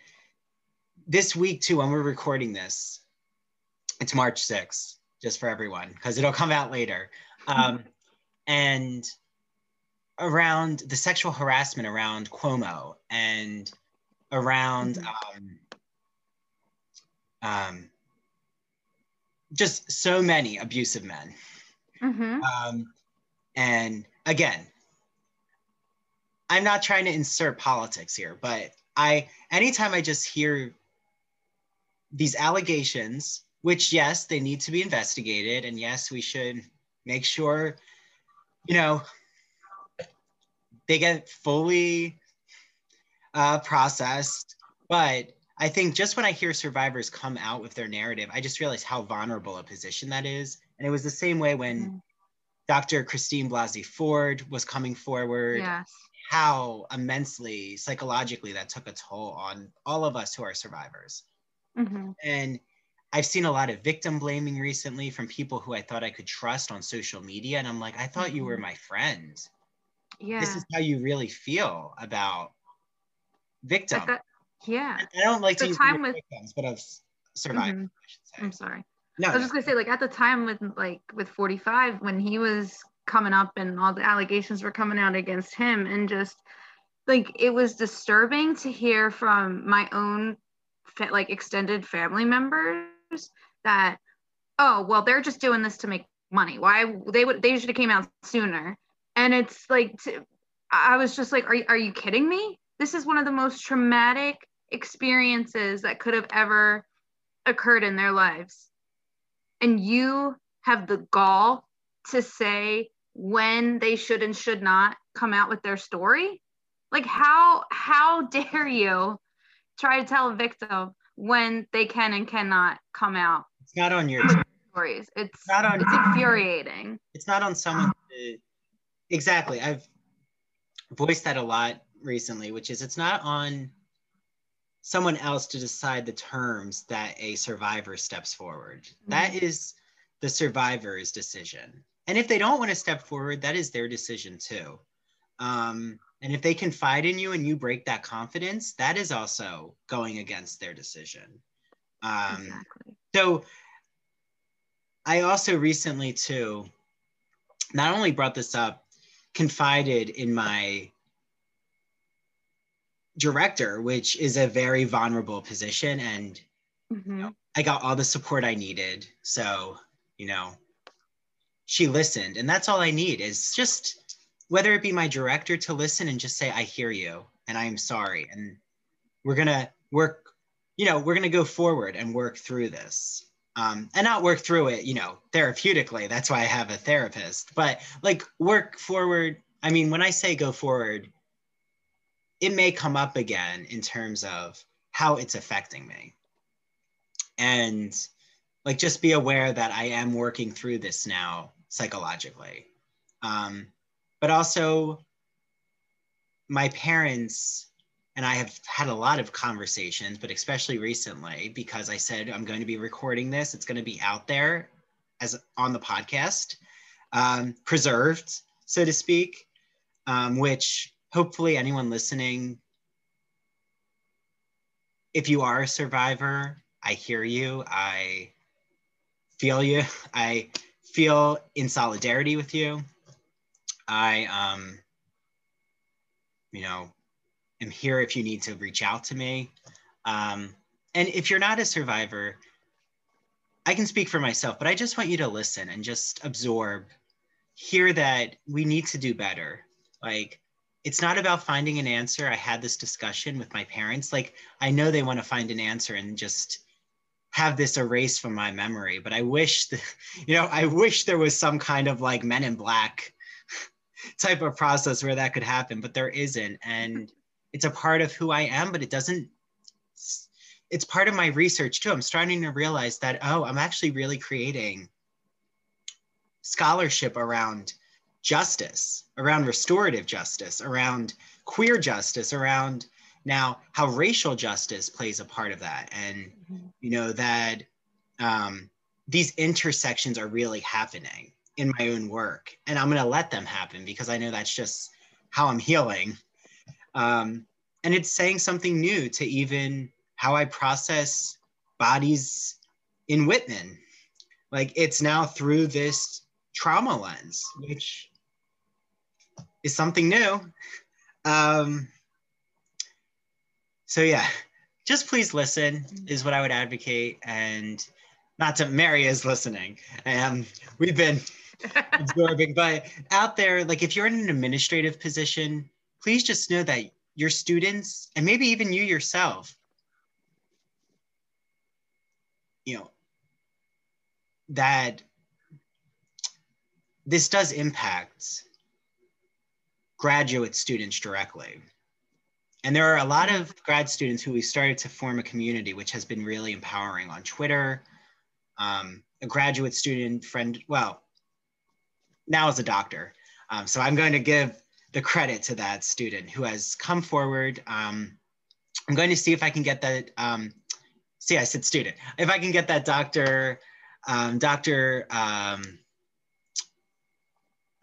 this week, too, when we're recording this, it's March 6th, just for everyone, because it'll come out later. Um, <laughs> and around the sexual harassment around Cuomo and around mm-hmm. um, um, just so many abusive men. Mm-hmm. Um, and again, I'm not trying to insert politics here, but I anytime I just hear these allegations, which yes, they need to be investigated, and yes, we should make sure you know, they get fully uh, processed. But I think just when I hear survivors come out with their narrative, I just realize how vulnerable a position that is. And it was the same way when mm. Dr. Christine Blasey Ford was coming forward. Yes. How immensely psychologically that took a toll on all of us who are survivors. Mm-hmm. And I've seen a lot of victim blaming recently from people who I thought I could trust on social media. And I'm like, I thought you were mm-hmm. my friend. Yeah. This is how you really feel about victim. That, yeah. I don't like the to time with victims, but of survivors. Mm-hmm. I'm sorry. No, I was just gonna say, like at the time with like with 45, when he was coming up and all the allegations were coming out against him, and just like it was disturbing to hear from my own like extended family members that oh well they're just doing this to make money why they would they should have came out sooner and it's like to, i was just like are, are you kidding me this is one of the most traumatic experiences that could have ever occurred in their lives and you have the gall to say when they should and should not come out with their story like how how <laughs> dare you try to tell a victim when they can and cannot come out. It's not on your stories. It's, it's not on. It's infuriating. It's not on someone. To, exactly. I've voiced that a lot recently, which is it's not on someone else to decide the terms that a survivor steps forward. Mm-hmm. That is the survivor's decision. And if they don't want to step forward, that is their decision too. Um, and if they confide in you and you break that confidence, that is also going against their decision. Um, exactly. So I also recently, too, not only brought this up, confided in my director, which is a very vulnerable position. And mm-hmm. you know, I got all the support I needed. So, you know, she listened. And that's all I need is just whether it be my director to listen and just say, I hear you and I am sorry. And we're going to work, you know, we're going to go forward and work through this. Um, and not work through it, you know, therapeutically. That's why I have a therapist, but like work forward. I mean, when I say go forward, it may come up again in terms of how it's affecting me. And like just be aware that I am working through this now psychologically. Um, but also my parents and I have had a lot of conversations, but especially recently because I said I'm going to be recording this. It's going to be out there as on the podcast. um, preserved, so to speak, um, which hopefully anyone listening, if you are a survivor, I hear you. I feel you. <laughs> I feel in solidarity with you. I, um, you know, am here if you need to reach out to me. Um, and if you're not a survivor, I can speak for myself, but I just want you to listen and just absorb, hear that we need to do better. Like, it's not about finding an answer. I had this discussion with my parents. Like, I know they want to find an answer and just have this erased from my memory, but I wish, <laughs> the, you know, I wish there was some kind of like Men in Black <laughs> type of process where that could happen, but there isn't. And it's a part of who I am, but it doesn't it's part of my research too. I'm starting to realize that, oh, I'm actually really creating scholarship around justice, around restorative justice, around queer justice, around now how racial justice plays a part of that. And, mm-hmm. you know, that um, these intersections are really happening in my own work. And I'm going to let them happen because I know that's just how I'm healing. Um, and it's saying something new to even how I process bodies in Whitman. Like it's now through this trauma lens, which is something new. Um, so yeah, just please listen is what I would advocate, and not to Mary is listening. Um, we've been <laughs> absorbing, but out there, like if you're in an administrative position, please just know that your students and maybe even you yourself you know that this does impact graduate students directly. And there are a lot of grad students who we started to form a community, which has been really empowering on Twitter. Um, a graduate student friend, well, now is a doctor. Um, so I'm going to give the credit to that student who has come forward. Um, I'm going to see if I can get that um, see, I said student. If I can get that doctor, um, doctor um,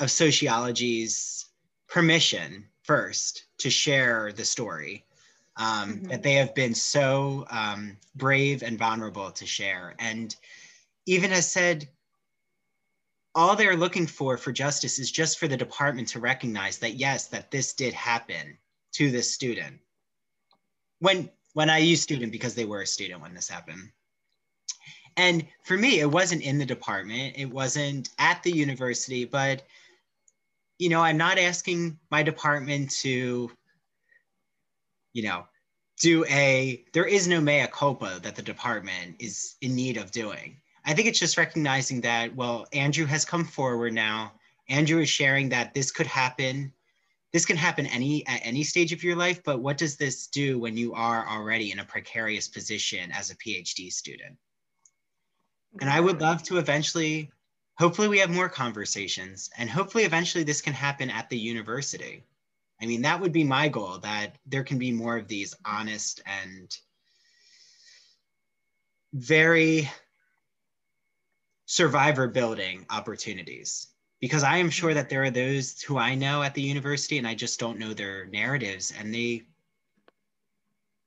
of sociology's permission first to share the story um, mm-hmm. that they have been so um, brave and vulnerable to share, and even has said all they're looking for for justice is just for the department to recognize that yes, that this did happen to this student. When when I use student because they were a student when this happened. And for me, it wasn't in the department, it wasn't at the university, but you know, I'm not asking my department to, you know, do a, there is no mea culpa that the department is in need of doing. I think it's just recognizing that, well, Andrew has come forward now. Andrew is sharing that this could happen this can happen any at any stage of your life but what does this do when you are already in a precarious position as a phd student and i would love to eventually hopefully we have more conversations and hopefully eventually this can happen at the university. I mean that would be my goal that there can be more of these honest and very survivor building opportunities. Because I am sure that there are those who I know at the university and I just don't know their narratives and they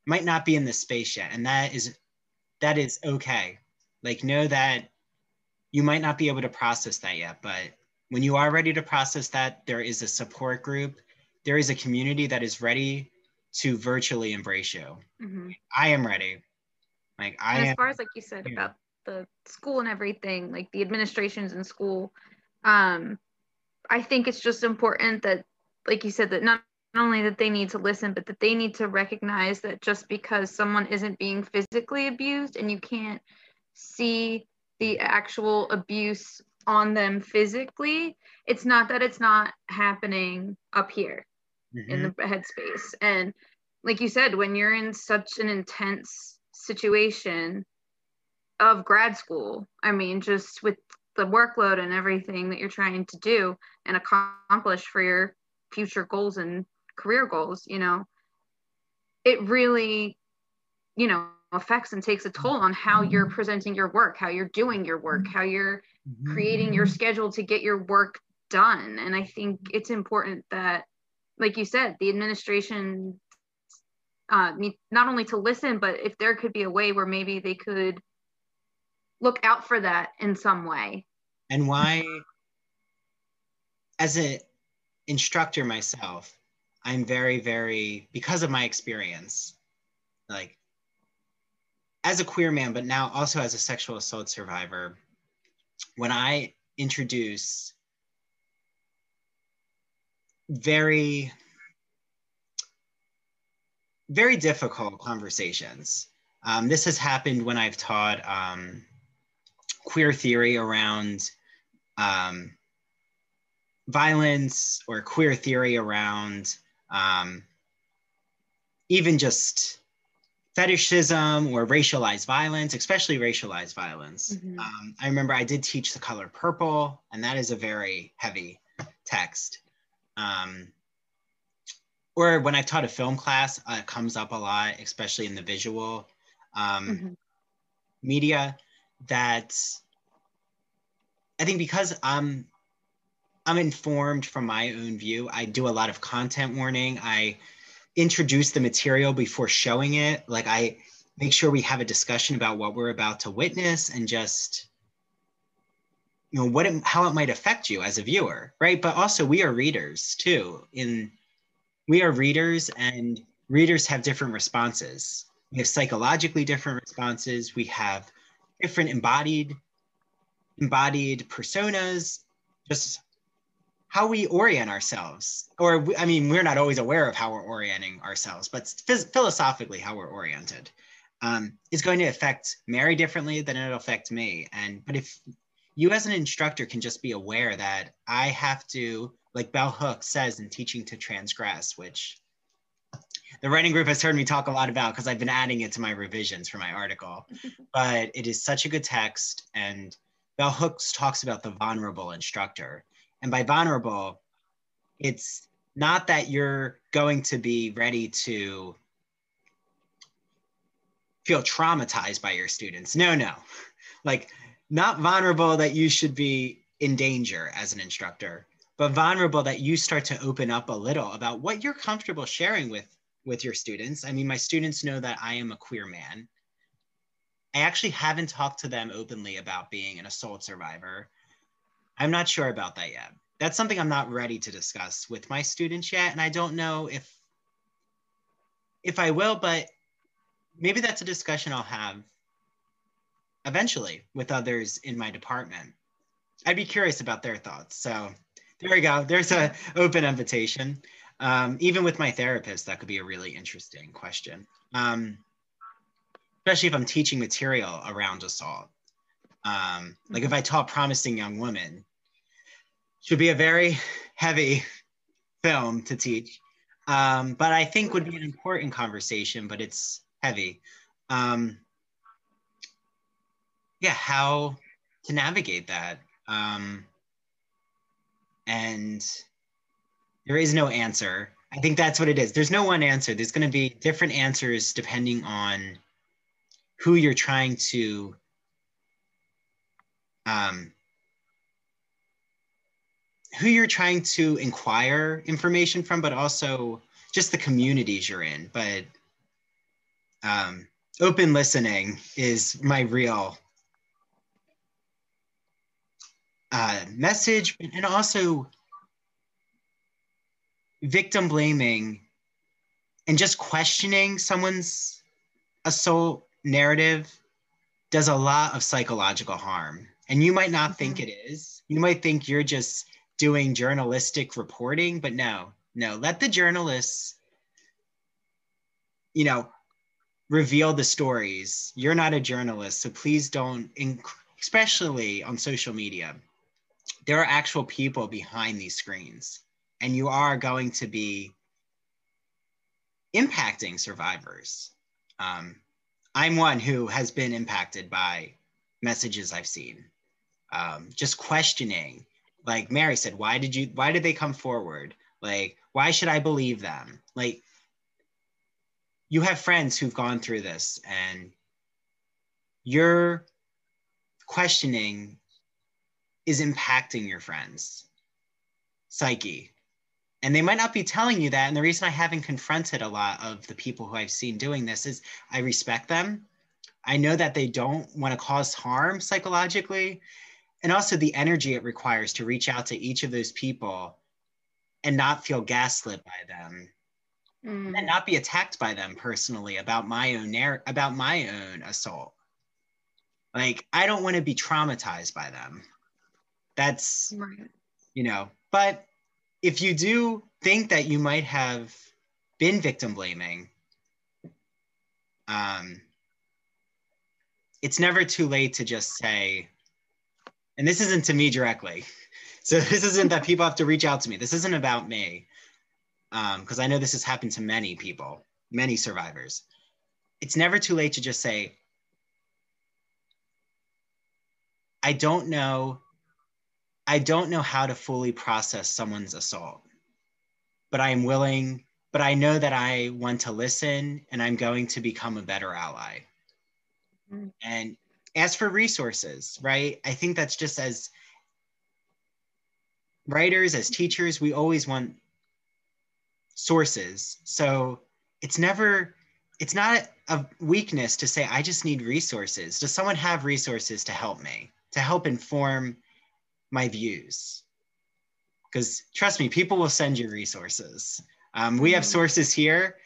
might not be in this space yet and that is that is okay. Like know that you might not be able to process that yet but when you are ready to process that there is a support group there is a community that is ready to virtually embrace you mm-hmm. i am ready like i and as am, far as like you said yeah. about the school and everything like the administrations in school um i think it's just important that like you said that not not only that they need to listen but that they need to recognize that just because someone isn't being physically abused and you can't see the actual abuse on them physically it's not that it's not happening up here mm-hmm. in the headspace and like you said when you're in such an intense situation of grad school i mean just with the workload and everything that you're trying to do and accomplish for your future goals and career goals you know it really you know affects and takes a toll on how you're presenting your work how you're doing your work how you're mm-hmm. creating your schedule to get your work done. And I think it's important that, like you said, the administration uh, not only to listen, but if there could be a way where maybe they could look out for that in some way. And why, as an instructor myself, I'm very, very, because of my experience, like as a queer man, but now also as a sexual assault survivor, when I introduce very very difficult conversations um, this has happened when i've taught um, queer theory around um, violence or queer theory around um, even just fetishism or racialized violence, especially racialized violence. Mm-hmm. Um, I remember I did teach the color purple, and that is a very heavy text. Um, or when I taught a film class, uh, it comes up a lot, especially in the visual um, mm-hmm. media. That I think because I'm I'm informed from my own view. I do a lot of content warning. I introduce the material before showing it. Like I make sure we have a discussion about what we're about to witness and just you know what it, how it might affect you as a viewer, right? But also we are readers too. In we are readers and readers have different responses. We have psychologically different responses. We have different embodied embodied personas, just how we orient ourselves. Or i mean we're not always aware of how we're orienting ourselves but phys- philosophically how we're oriented. Um, is going to affect mary differently than it'll affect me. And but if you as an instructor can just be aware that i have to like bell hooks says in teaching to transgress which the writing group has heard me talk a lot about because i've been adding it to my revisions for my article. <laughs> But it is such a good text and bell hooks talks about the vulnerable instructor and by vulnerable, it's not that you're going to be ready to feel traumatized by your students. No, no. Like, not vulnerable that you should be in danger as an instructor, but vulnerable that you start to open up a little about what you're comfortable sharing with with your students. I mean, my students know that I am a queer man. I actually haven't talked to them openly about being an assault survivor I'm not sure about that yet. That's something I'm not ready to discuss with my students yet. And I don't know if if I will, but maybe that's a discussion I'll have eventually with others in my department. I'd be curious about their thoughts. So there we go. There's an open invitation. Um, even with my therapist, that could be a really interesting question. Um, especially if I'm teaching material around assault. Um, like if I taught promising young women, should be a very heavy film to teach. Um, but I think would be an important conversation, but it's heavy. Um, yeah, how to navigate that. Um, and there is no answer. I think that's what it is. There's no one answer. There's going to be different answers depending on who you're trying to um, who you're trying to inquire information from, but also just the communities you're in. But um, open listening is my real uh, message, and also victim blaming and just questioning someone's assault narrative does a lot of psychological harm. And you might not think mm-hmm. it is. You might think you're just doing journalistic reporting, but no, no, let the journalists, you know, reveal the stories. You're not a journalist, so please don't, especially on social media. There are actual people behind these screens, and you are going to be impacting survivors. Um, I'm one who has been impacted by messages I've seen. Um, just questioning like Mary said, why did you why did they come forward? Like, why should I believe them? Like you have friends who've gone through this and you're questioning is impacting your friends psyche and they might not be telling you that and the reason i haven't confronted a lot of the people who i've seen doing this is i respect them i know that they don't want to cause harm psychologically and also the energy it requires to reach out to each of those people and not feel gaslit by them Mm. and not be attacked by them personally about my own narr- about my own assault like i don't want to be traumatized by them that's Right. you know but if you do think that you might have been victim blaming um it's never too late to just say and this isn't to me directly <laughs> so this isn't that people have to reach out to me this isn't about me because i know this has happened to many people many survivors it's never too late to just say i don't know I don't know how to fully process someone's assault, but I am willing, but I know that I want to listen and I'm going to become a better ally. Mhm. And as for resources, right? I think that's just as writers, as teachers, we always want sources. So it's never, it's not a weakness to say, I just need resources. Does someone have resources to help me, to help inform my views because trust me people will send you resources um, we have Mhm. sources here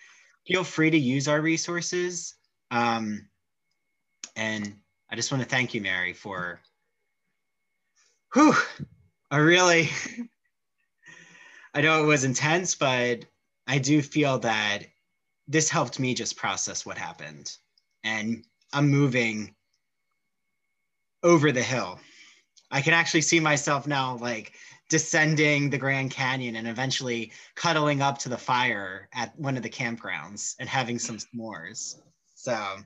feel free to use our resources um, and i just want to thank you mary for whew, a really i know it was intense but i do feel that this helped me just process what happened and i'm moving over the hill I can actually see myself now like descending the Grand Canyon and eventually cuddling up to the fire at one of the campgrounds and having some s'mores. So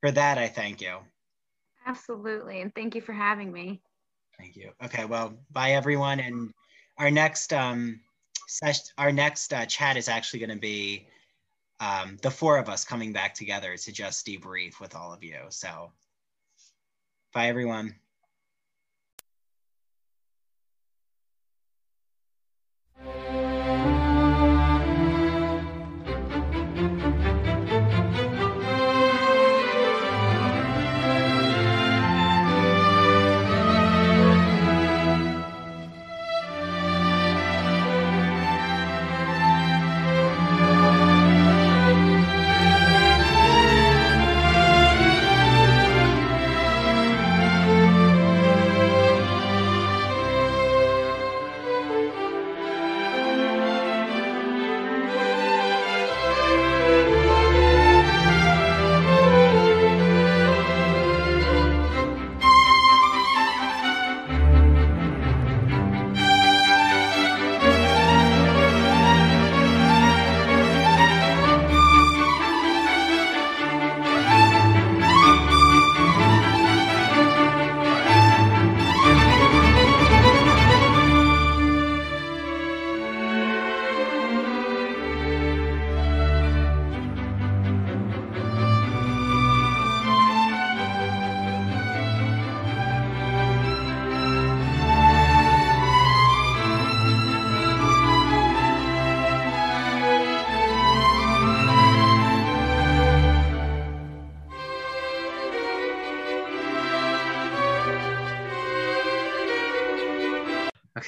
for that, I thank you. Absolutely. And thank you for having me. Thank you. Okay, well, bye everyone. And our next um, our next uh, chat is actually going to be um, the four of us coming back together to just debrief with all of you. So bye everyone.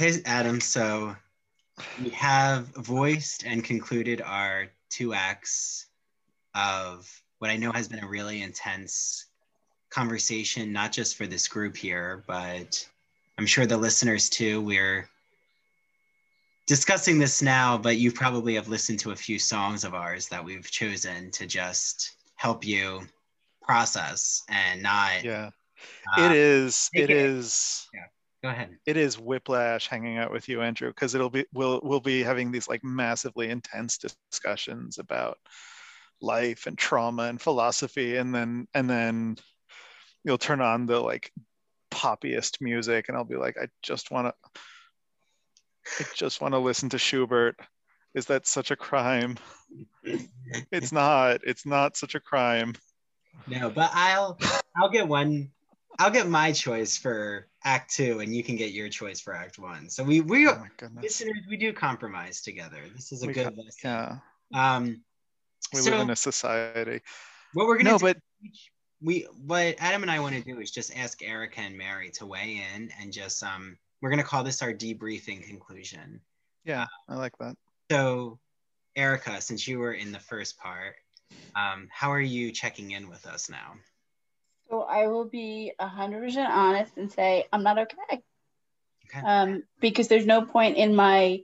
Okay, Adam. So we have voiced and concluded our two acts of what I know has been a really intense conversation, not just for this group here, but I'm sure the listeners too. We're discussing this now, but you probably have listened to a few songs of ours that we've chosen to just help you process and not. Yeah. uh, it is it it- is Go ahead. it is whiplash hanging out with you andrew because it'll be we'll we'll be having these like massively intense discussions about life and trauma and philosophy and then and then you'll turn on the like poppiest music and i'll be like i just want to i just want to listen to schubert. Is that such a crime? <laughs> It's not. It's not such a crime. No, but I'll I'll get one I'll get my choice for Act Two, and you can get your choice for Act One. So we we Oh listeners we do compromise together. This is a We good got- lesson. Yeah, Um, we so live in a society. what we're gonna No, do, but we what Adam and I want to do is just ask Erica and Mary to weigh in and just um we're gonna call this our debriefing conclusion. yeah, I like that. So, Erica, since you were in the first part, um, how are you checking in with us now? So I will be hundred percent honest and say I'm not okay. Okay. Um, because there's no point in my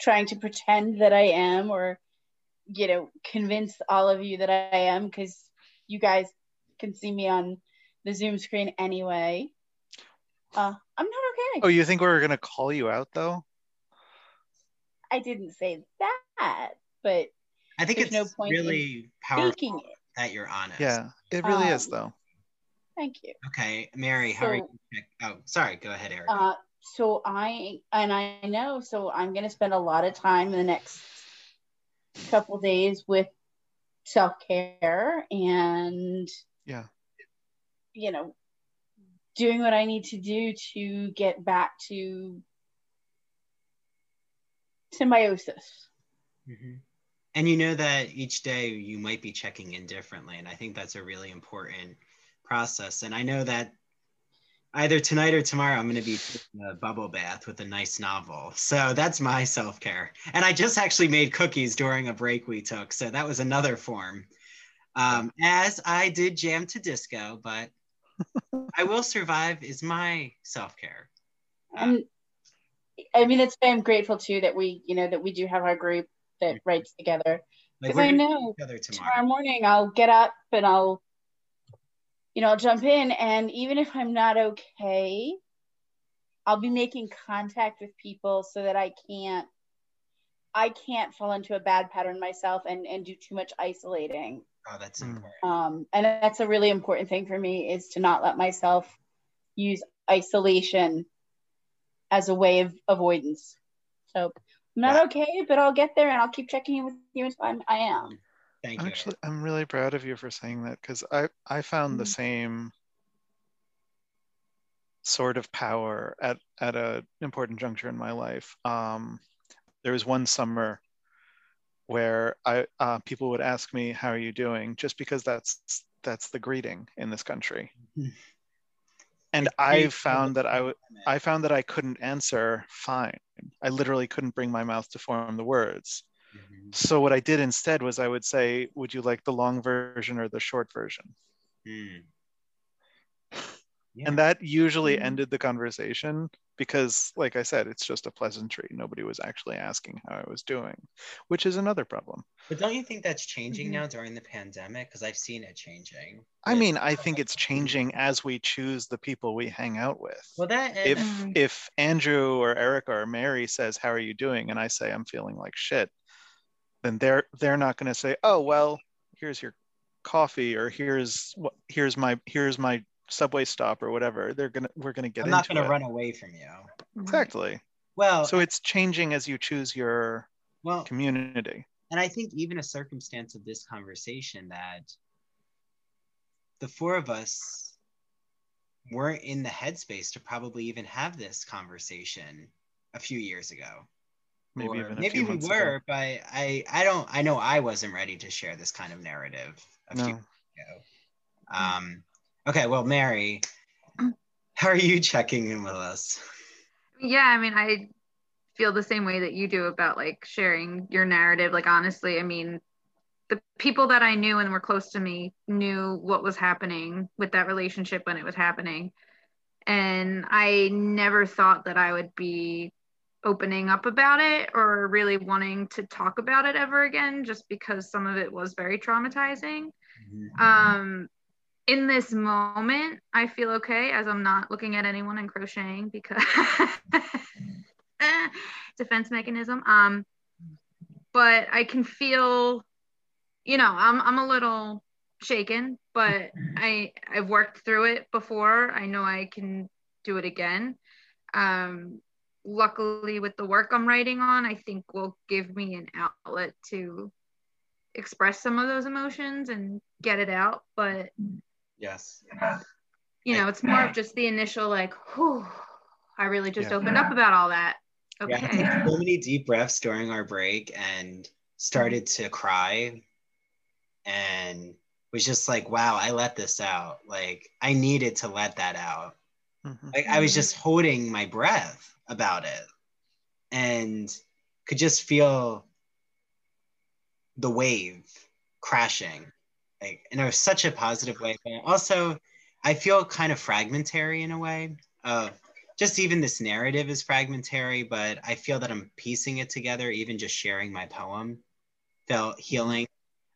trying to pretend that I am or you know convince all of you that I am because you guys can see me on the Zoom screen anyway. Uh, I'm not okay. Oh, you think we were gonna call you out though? I didn't say that, but I think it's no point in really powerful thinking it. that you're honest. Yeah, it really is Um, though. Thank you. Okay, Mary, how are you? Oh, sorry. Go ahead, Erica. Uh, so I and I know so I'm gonna spend a lot of time in the next couple days with self care and Yeah. you know doing what I need to do to get back to symbiosis. Mhm. And you know that each day you might be checking in differently. And I think that's a really important process. And I know that either tonight or tomorrow, I'm going to be a bubble bath with a nice novel. So that's my self care. And I just actually made cookies during a break we took. So that was another form. Um, as I did jam to disco, but I will survive is my self care. And I mean it's why I'm grateful too that we you know that we do have our group that writes together. Because we're I know tomorrow. tomorrow morning I'll get up and I'll you know I'll jump in and even if I'm not okay I'll be making contact with people so that I can't I can't fall into a bad pattern myself and and do too much isolating Oh, that's Mm. important. um and that's a really important thing for me is to not let myself use isolation as a way of avoidance so I'm not Wow. okay but I'll get there and I'll keep checking in with you until I'm, I am Thank I'm you. actually I'm really proud of you for saying that because I I found the Mhm. same sort of power at at a important juncture in my life. Um, there was one summer where I uh, people would ask me how are you doing just because that's that's the greeting in this country. Mhm. And I found that I would <laughs> I found that I couldn't answer fine. I literally couldn't bring my mouth to form the words. Mhm. So what I did instead was I would say, "Would you like the long version or the short version?" Mm. Yeah. And that usually Mhm. ended the conversation because, like I said, it's just a pleasantry. Nobody was actually asking how I was doing, which is another problem. But don't you think that's changing Mhm. now during the pandemic? Because I've seen it changing. I mean, I think it's changing as we choose the people we hang out with. Well, that If Mm-hmm. Mhm. if Andrew or Erica or Mary says, "How are you doing?" and I say, "I'm feeling like shit," then they're they're not going to say, "Oh well, here's your coffee," or "Here's what here's my here's my subway stop," or whatever. They're gonna we're gonna get I'm not into going to it. run away from you. Mm-hmm. Exactly. Well, So it's changing as you choose your well, community. and I think even a circumstance of this conversation that the four of us weren't in the headspace to probably even have this conversation a few years ago. Maybe Or even a maybe few we months ago. were, but I I don't I know I wasn't ready to share this kind of narrative a few No. ago. Um, okay, well, Mary, how are you checking in with us? yeah i mean i feel the same way that you do about like sharing your narrative like honestly i mean the people that i knew and were close to me knew what was happening with that relationship when it was happening and i never thought that i would be opening up about it or really wanting to talk about it ever again just because some of it was very traumatizing. Um in this moment i feel okay as i'm not looking at anyone and crocheting because <laughs> defense mechanism. Um but i can feel you know i'm i'm a little shaken but i i've worked through it before. I know i can do it again. Um luckily with the work i'm writing on i think will give me an outlet to express some of those emotions and get it out but Yes. you know, it's more of just the initial like, whew, I really just Yeah. opened up about all that. Yeah, I Okay. took so many deep breaths during our break and started to cry and was just like, wow, I let this out. Like I needed to let that out. Mhm. Like I was just holding my breath about it and could just feel the wave crashing. Like in a, such a positive way. But also I feel kind of fragmentary in a way. Uh, just even this narrative is fragmentary, but I feel that I'm piecing it together, even just sharing my poem felt healing.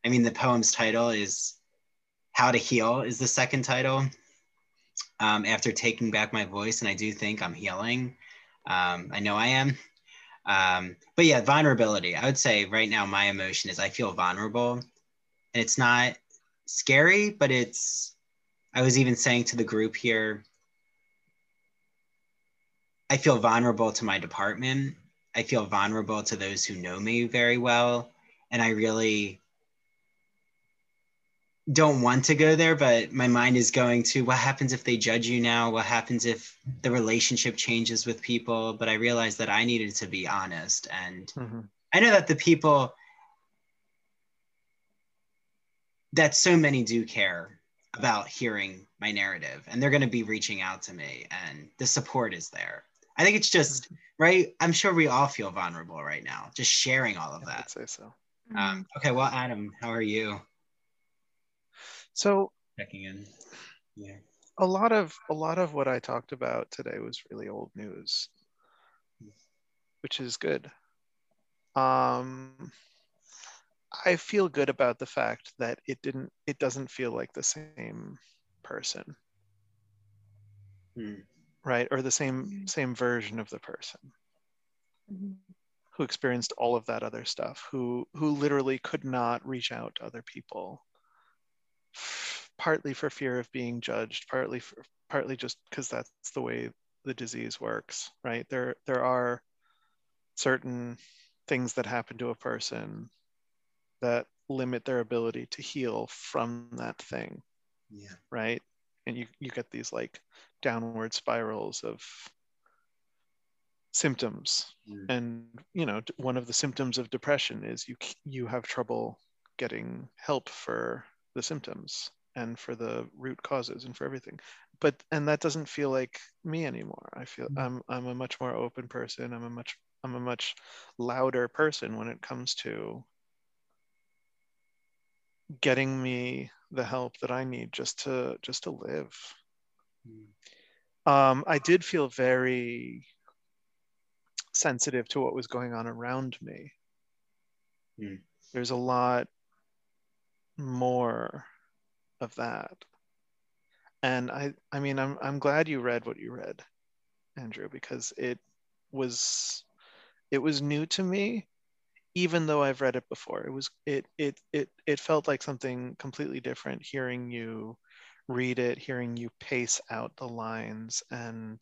I mean, the poem's title is How to Heal, is the second title. Um, after taking back my voice, and I do think I'm healing. Um, I know I am. Um, but yeah, vulnerability. I would say right now, my emotion is I feel vulnerable. And it's not scary, but it's, I was even saying to the group here, I feel vulnerable to my department. I feel vulnerable to those who know me very well. And I really don't want to go there, but my mind is going to what happens if they judge you now? What happens if the relationship changes with people? But I realized that I needed to be honest. And Mhm. I know that the people that so many do care about hearing my narrative and they're going to be reaching out to me and the support is there. I think it's just right. I'm sure we all feel vulnerable right now, just sharing all of that. say so. Um, okay, well, Adam, how are you? So Checking in. Yeah. a lot of a lot of what I talked about today was really old news, which is good. Um, I feel good about the fact that it didn't. It doesn't feel like the same person, Hmm. right? Or the same same version of the person who experienced all of that other stuff, who who literally could not reach out to other people, partly for fear of being judged, partly for partly just because that's the way the disease works, right? There there are certain things that happen to a person that limit their ability to heal from that thing, Yeah. right? And you you get these like downward spirals of symptoms Mm. and you know one of the symptoms of depression is you you have trouble getting help for the symptoms and for the root causes and for everything but and that doesn't feel like me anymore i feel i'm i'm a much more open person i'm a much i'm a much louder person when it comes to getting me the help that i need just to just to live Mm. um, I did feel very sensitive to what was going on around me. Hmm. There's a lot more of that. And I I mean I'm I'm glad you read what you read, Andrew, because it was it was new to me, even though I've read it before. It was it it it it felt like something completely different hearing you read it, hearing you pace out the lines and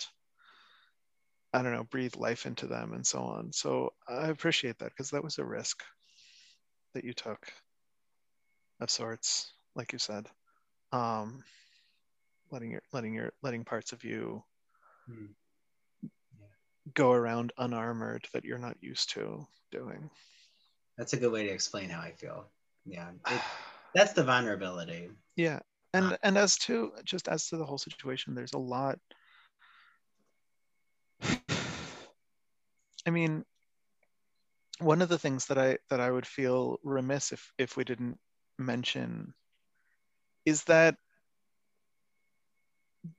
I don't know, breathe life into them and so on. So I appreciate that because that was a risk that you took of sorts, like you said. Um, letting your letting your letting parts of you Mm. go around unarmored that you're not used to doing. That's a good way to explain how I feel. Yeah. <sighs> It, that's the vulnerability. yeah. And and as to just as to the whole situation, there's a lot <sighs> I mean, one of the things that I that I would feel remiss if if we didn't mention is that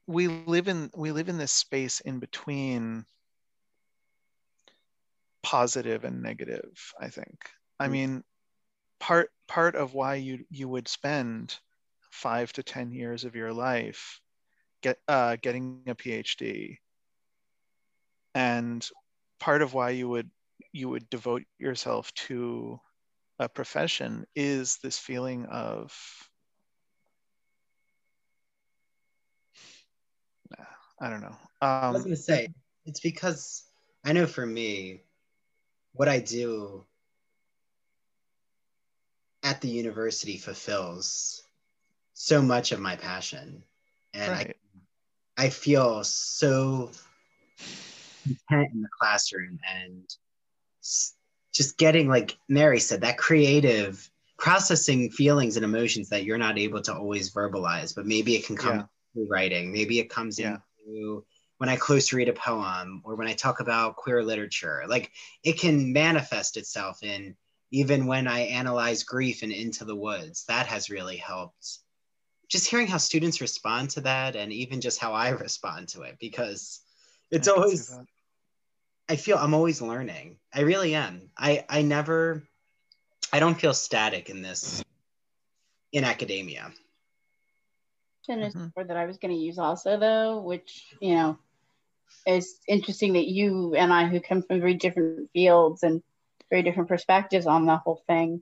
we live in we live in this space in between positive and negative i think i Mm. mean part part of why you you would spend five to ten years of your life get uh, getting a phd and part of why you would you would devote yourself to a profession is this feeling of I don't know. I was Um, gonna say it's because I know for me, what I do at the university fulfills so much of my passion, and I I feel so content in the classroom and just getting like Mary said that creative processing feelings and emotions that you're not able to always verbalize, but maybe it can come yeah. through writing. Maybe it comes yeah. into when I close read a poem or when I talk about queer literature. Like it can manifest itself in even when I analyze grief and into the woods. That has really helped. Just hearing how students respond to that and even just how I <laughs> respond to it because it's I always I feel I'm always learning. I really am. I I never I don't feel static in this in academia. And mm-hmm. that I was going to use also though, which you know is interesting that you and I, who come from very different fields and very different perspectives on the whole thing,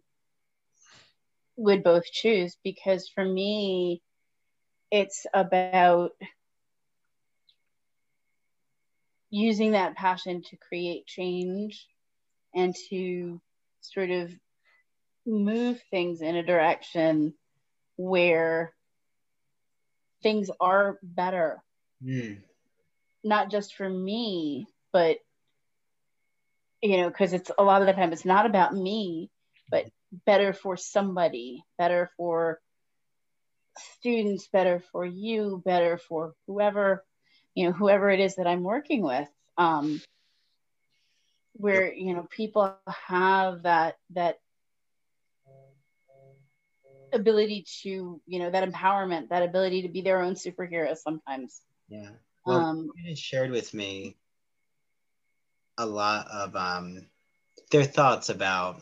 would both choose. Because for me, it's about using that passion to create change and to sort of move things in a direction where things are better. Mm. Not just for me, but you know, because it's a lot of the time it's not about me, but better for somebody, better for students, better for you, better for whoever you know whoever it is that i'm working with um where you know people have that that ability to you know that empowerment that ability to be their own superhero sometimes. Yeah. Well, um shared with me a lot of um their thoughts about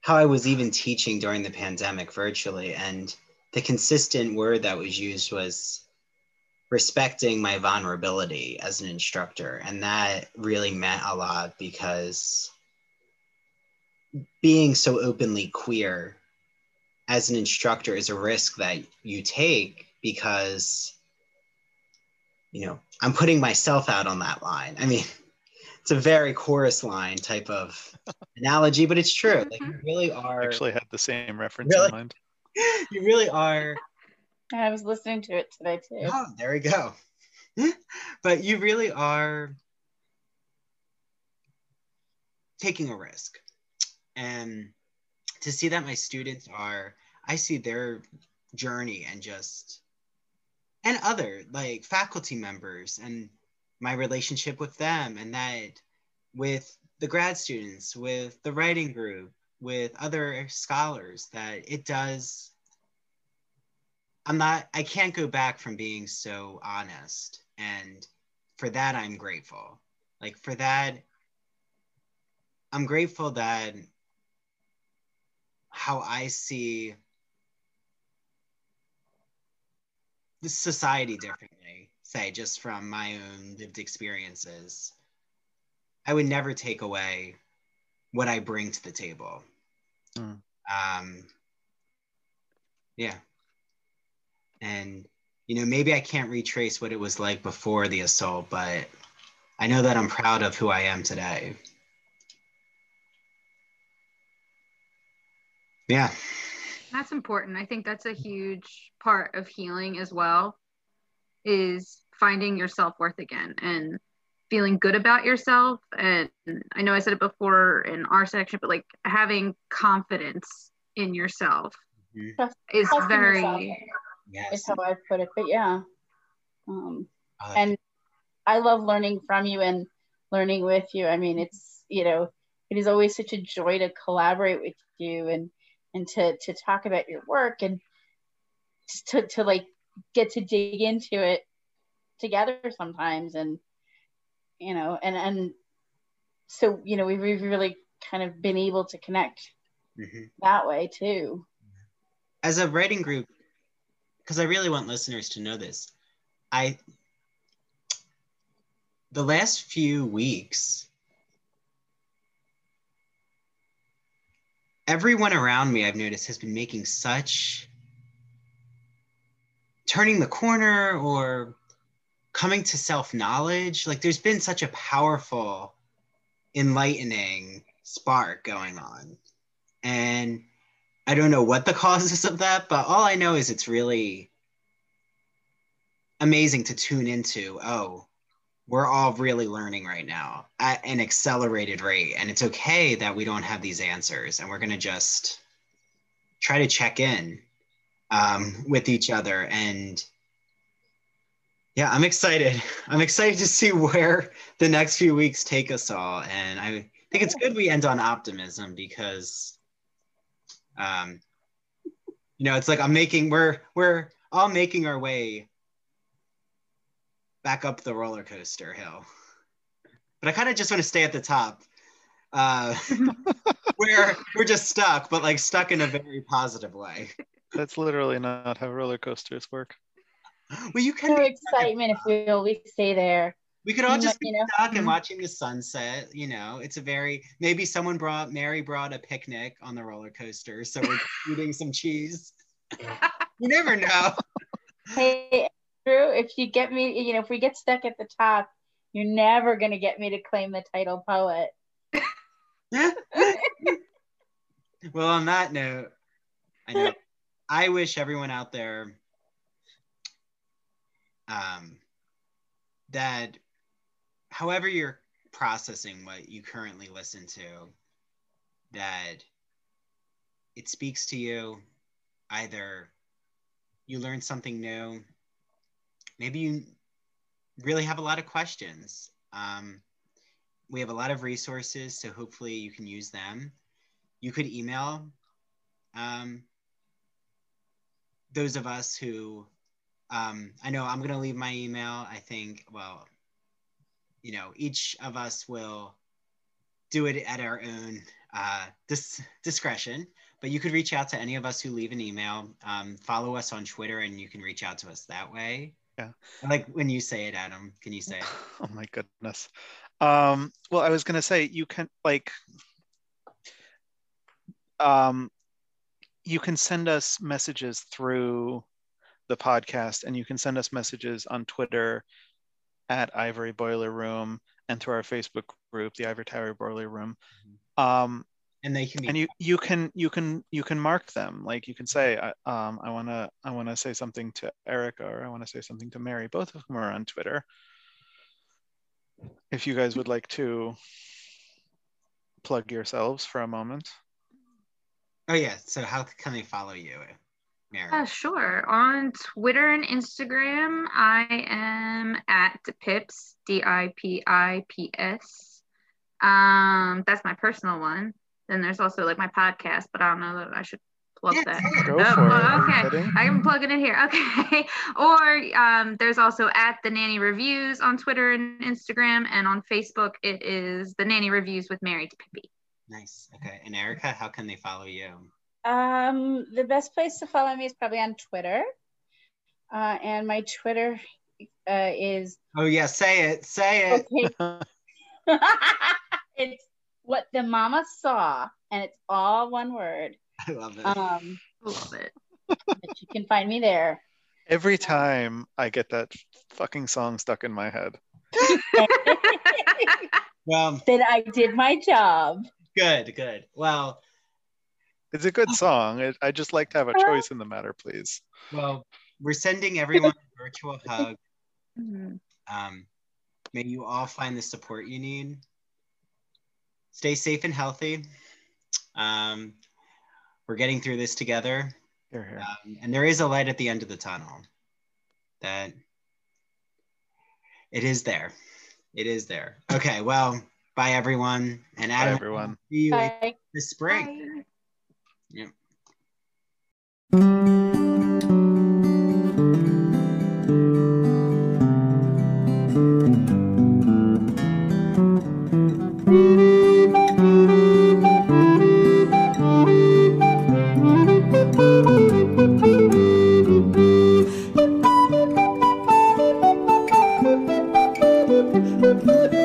how i was even teaching during the pandemic virtually and the consistent word that was used was respecting my vulnerability as an instructor. And that really meant a lot because being so openly queer as an instructor is a risk that you take because you know i'm putting myself out on that line. I mean <laughs> it's a very chorus line type of <laughs> analogy but it's true. Like you mm-hmm. really are actually had the same reference really, in mind. <laughs> you really are I was listening to it today too. Oh, there we go. <laughs> but you really are taking a risk. And to see that my students are, I see their journey and just, and other like faculty members and my relationship with them, and that with the grad students, with the writing group, with other scholars, that it does I'm not, I can't go back from being so honest. And for that, I'm grateful. Like, for that, I'm grateful that how I see the society differently, say, just from my own lived experiences. I would never take away what I bring to the table. Mm. Um, yeah and you know maybe i can't retrace what it was like before the assault but i know that i'm proud of who i am today. Yeah. That's important. I think that's a huge part of healing as well is finding your self-worth again and feeling good about yourself. And i know i said it before in our section but like having confidence in yourself mm-hmm. is very yourself yes. is how I put it. But yeah. Um, uh, and I love learning from you and learning with you. I mean, it's, you know, it is always such a joy to collaborate with you and, and to, to talk about your work and to, to like get to dig into it together sometimes. And, you know, and, and so, you know, we've really kind of been able to connect mm-hmm. that way too. As a writing group, because I really want listeners to know this. I the last few weeks everyone around me I've noticed has been making such turning the corner or coming to self-knowledge like there's been such a powerful enlightening spark going on and I don't know what the <laughs> causes of that, but all I know is it's really amazing to tune into. Oh, we're all really learning right now at an accelerated rate. And it's okay that we don't have these answers. And we're going to just try to check in um, with each other. And yeah, I'm excited. <laughs> I'm excited to see where the next few weeks take us all. And I think it's good we end on optimism because, um, you know, it's like I'm making, we're, we're all making our way back up the roller coaster hill. But I kind of just want to stay at the top. Uh, <laughs> where we're just stuck, but like stuck in a very positive way. That's literally not how roller coasters work. Well, you can No be excitement if we always stay there. We could all just be You know? stuck and Mhm. watching the sunset. You know, it's a very maybe someone brought Mary brought a picnic on the roller coaster, so we're <laughs> eating some cheese. You never know. <laughs> Hey, Andrew, if you get me, you know, if we get stuck at the top, you're never gonna get me to claim the title poet. <laughs> well, on that note, I know I wish everyone out there um, that, however you're processing what you currently listen to, that it speaks to you. Either you learn something new, maybe you really have a lot of questions. Um, we have a lot of resources, so hopefully you can use them. You could email um, those of us who um, I know I'm going to leave my email. I think, well, you know, each of us will do it at our own uh, dis- discretion, but you could reach out to any of us who leave an email. Um, follow us on Twitter and you can reach out to us that way. Yeah. Like when you say it, Adam, can you say it? <laughs> Oh my goodness. Um, well, I was gonna say you can like um, you can send us messages through the podcast, and you can send us messages on Twitter at Ivory Boiler Room and through our Facebook group, the Ivory Tower Boiler Room. Um, And they can be and you you can you can you can mark them. Like you can say I- um, i want to i want to say something to erica or i want to say something to mary. Both of whom are on twitter. If you guys would like to plug yourselves for a moment. Oh yeah. So how can they follow you, Mary? Yeah, sure. On Twitter and Instagram, I am at Pips, D I P I P S. Um, that's my personal one. Then there's also like my podcast, but I don't know that I should plug Yeah, that. go Oh, for it well, Are okay. kidding? I am plugging it here. <laughs> Okay. or um, there's also at the Nanny Reviews on Twitter and Instagram, and on Facebook it is the Nanny Reviews with Mary to Pippi. Nice. Okay. And Erica, how can they follow you? Um, the best place to follow me is probably on Twitter. Uh, and my Twitter uh, is Oh yeah, say it. Say it. okay. <laughs> <laughs> it's what the mama saw, and it's all one word. I love it. Um, Love it. <laughs> but you can find me there. every time i get that fucking song stuck in my head well, then I did my job. good, good. Well, it's a good song I, I just like to have a choice in the matter please well, we're sending <laughs> everyone a virtual hug. Mhm. Um, may you all find the support you need. Stay safe and healthy. Um, we're getting through this together, here here um, and there is a light at the end of the tunnel. That it is there. It is there. Okay. Well, bye everyone, and Adam, bye Adam. everyone See you in Bye. the spring. Bye. Yep. Thank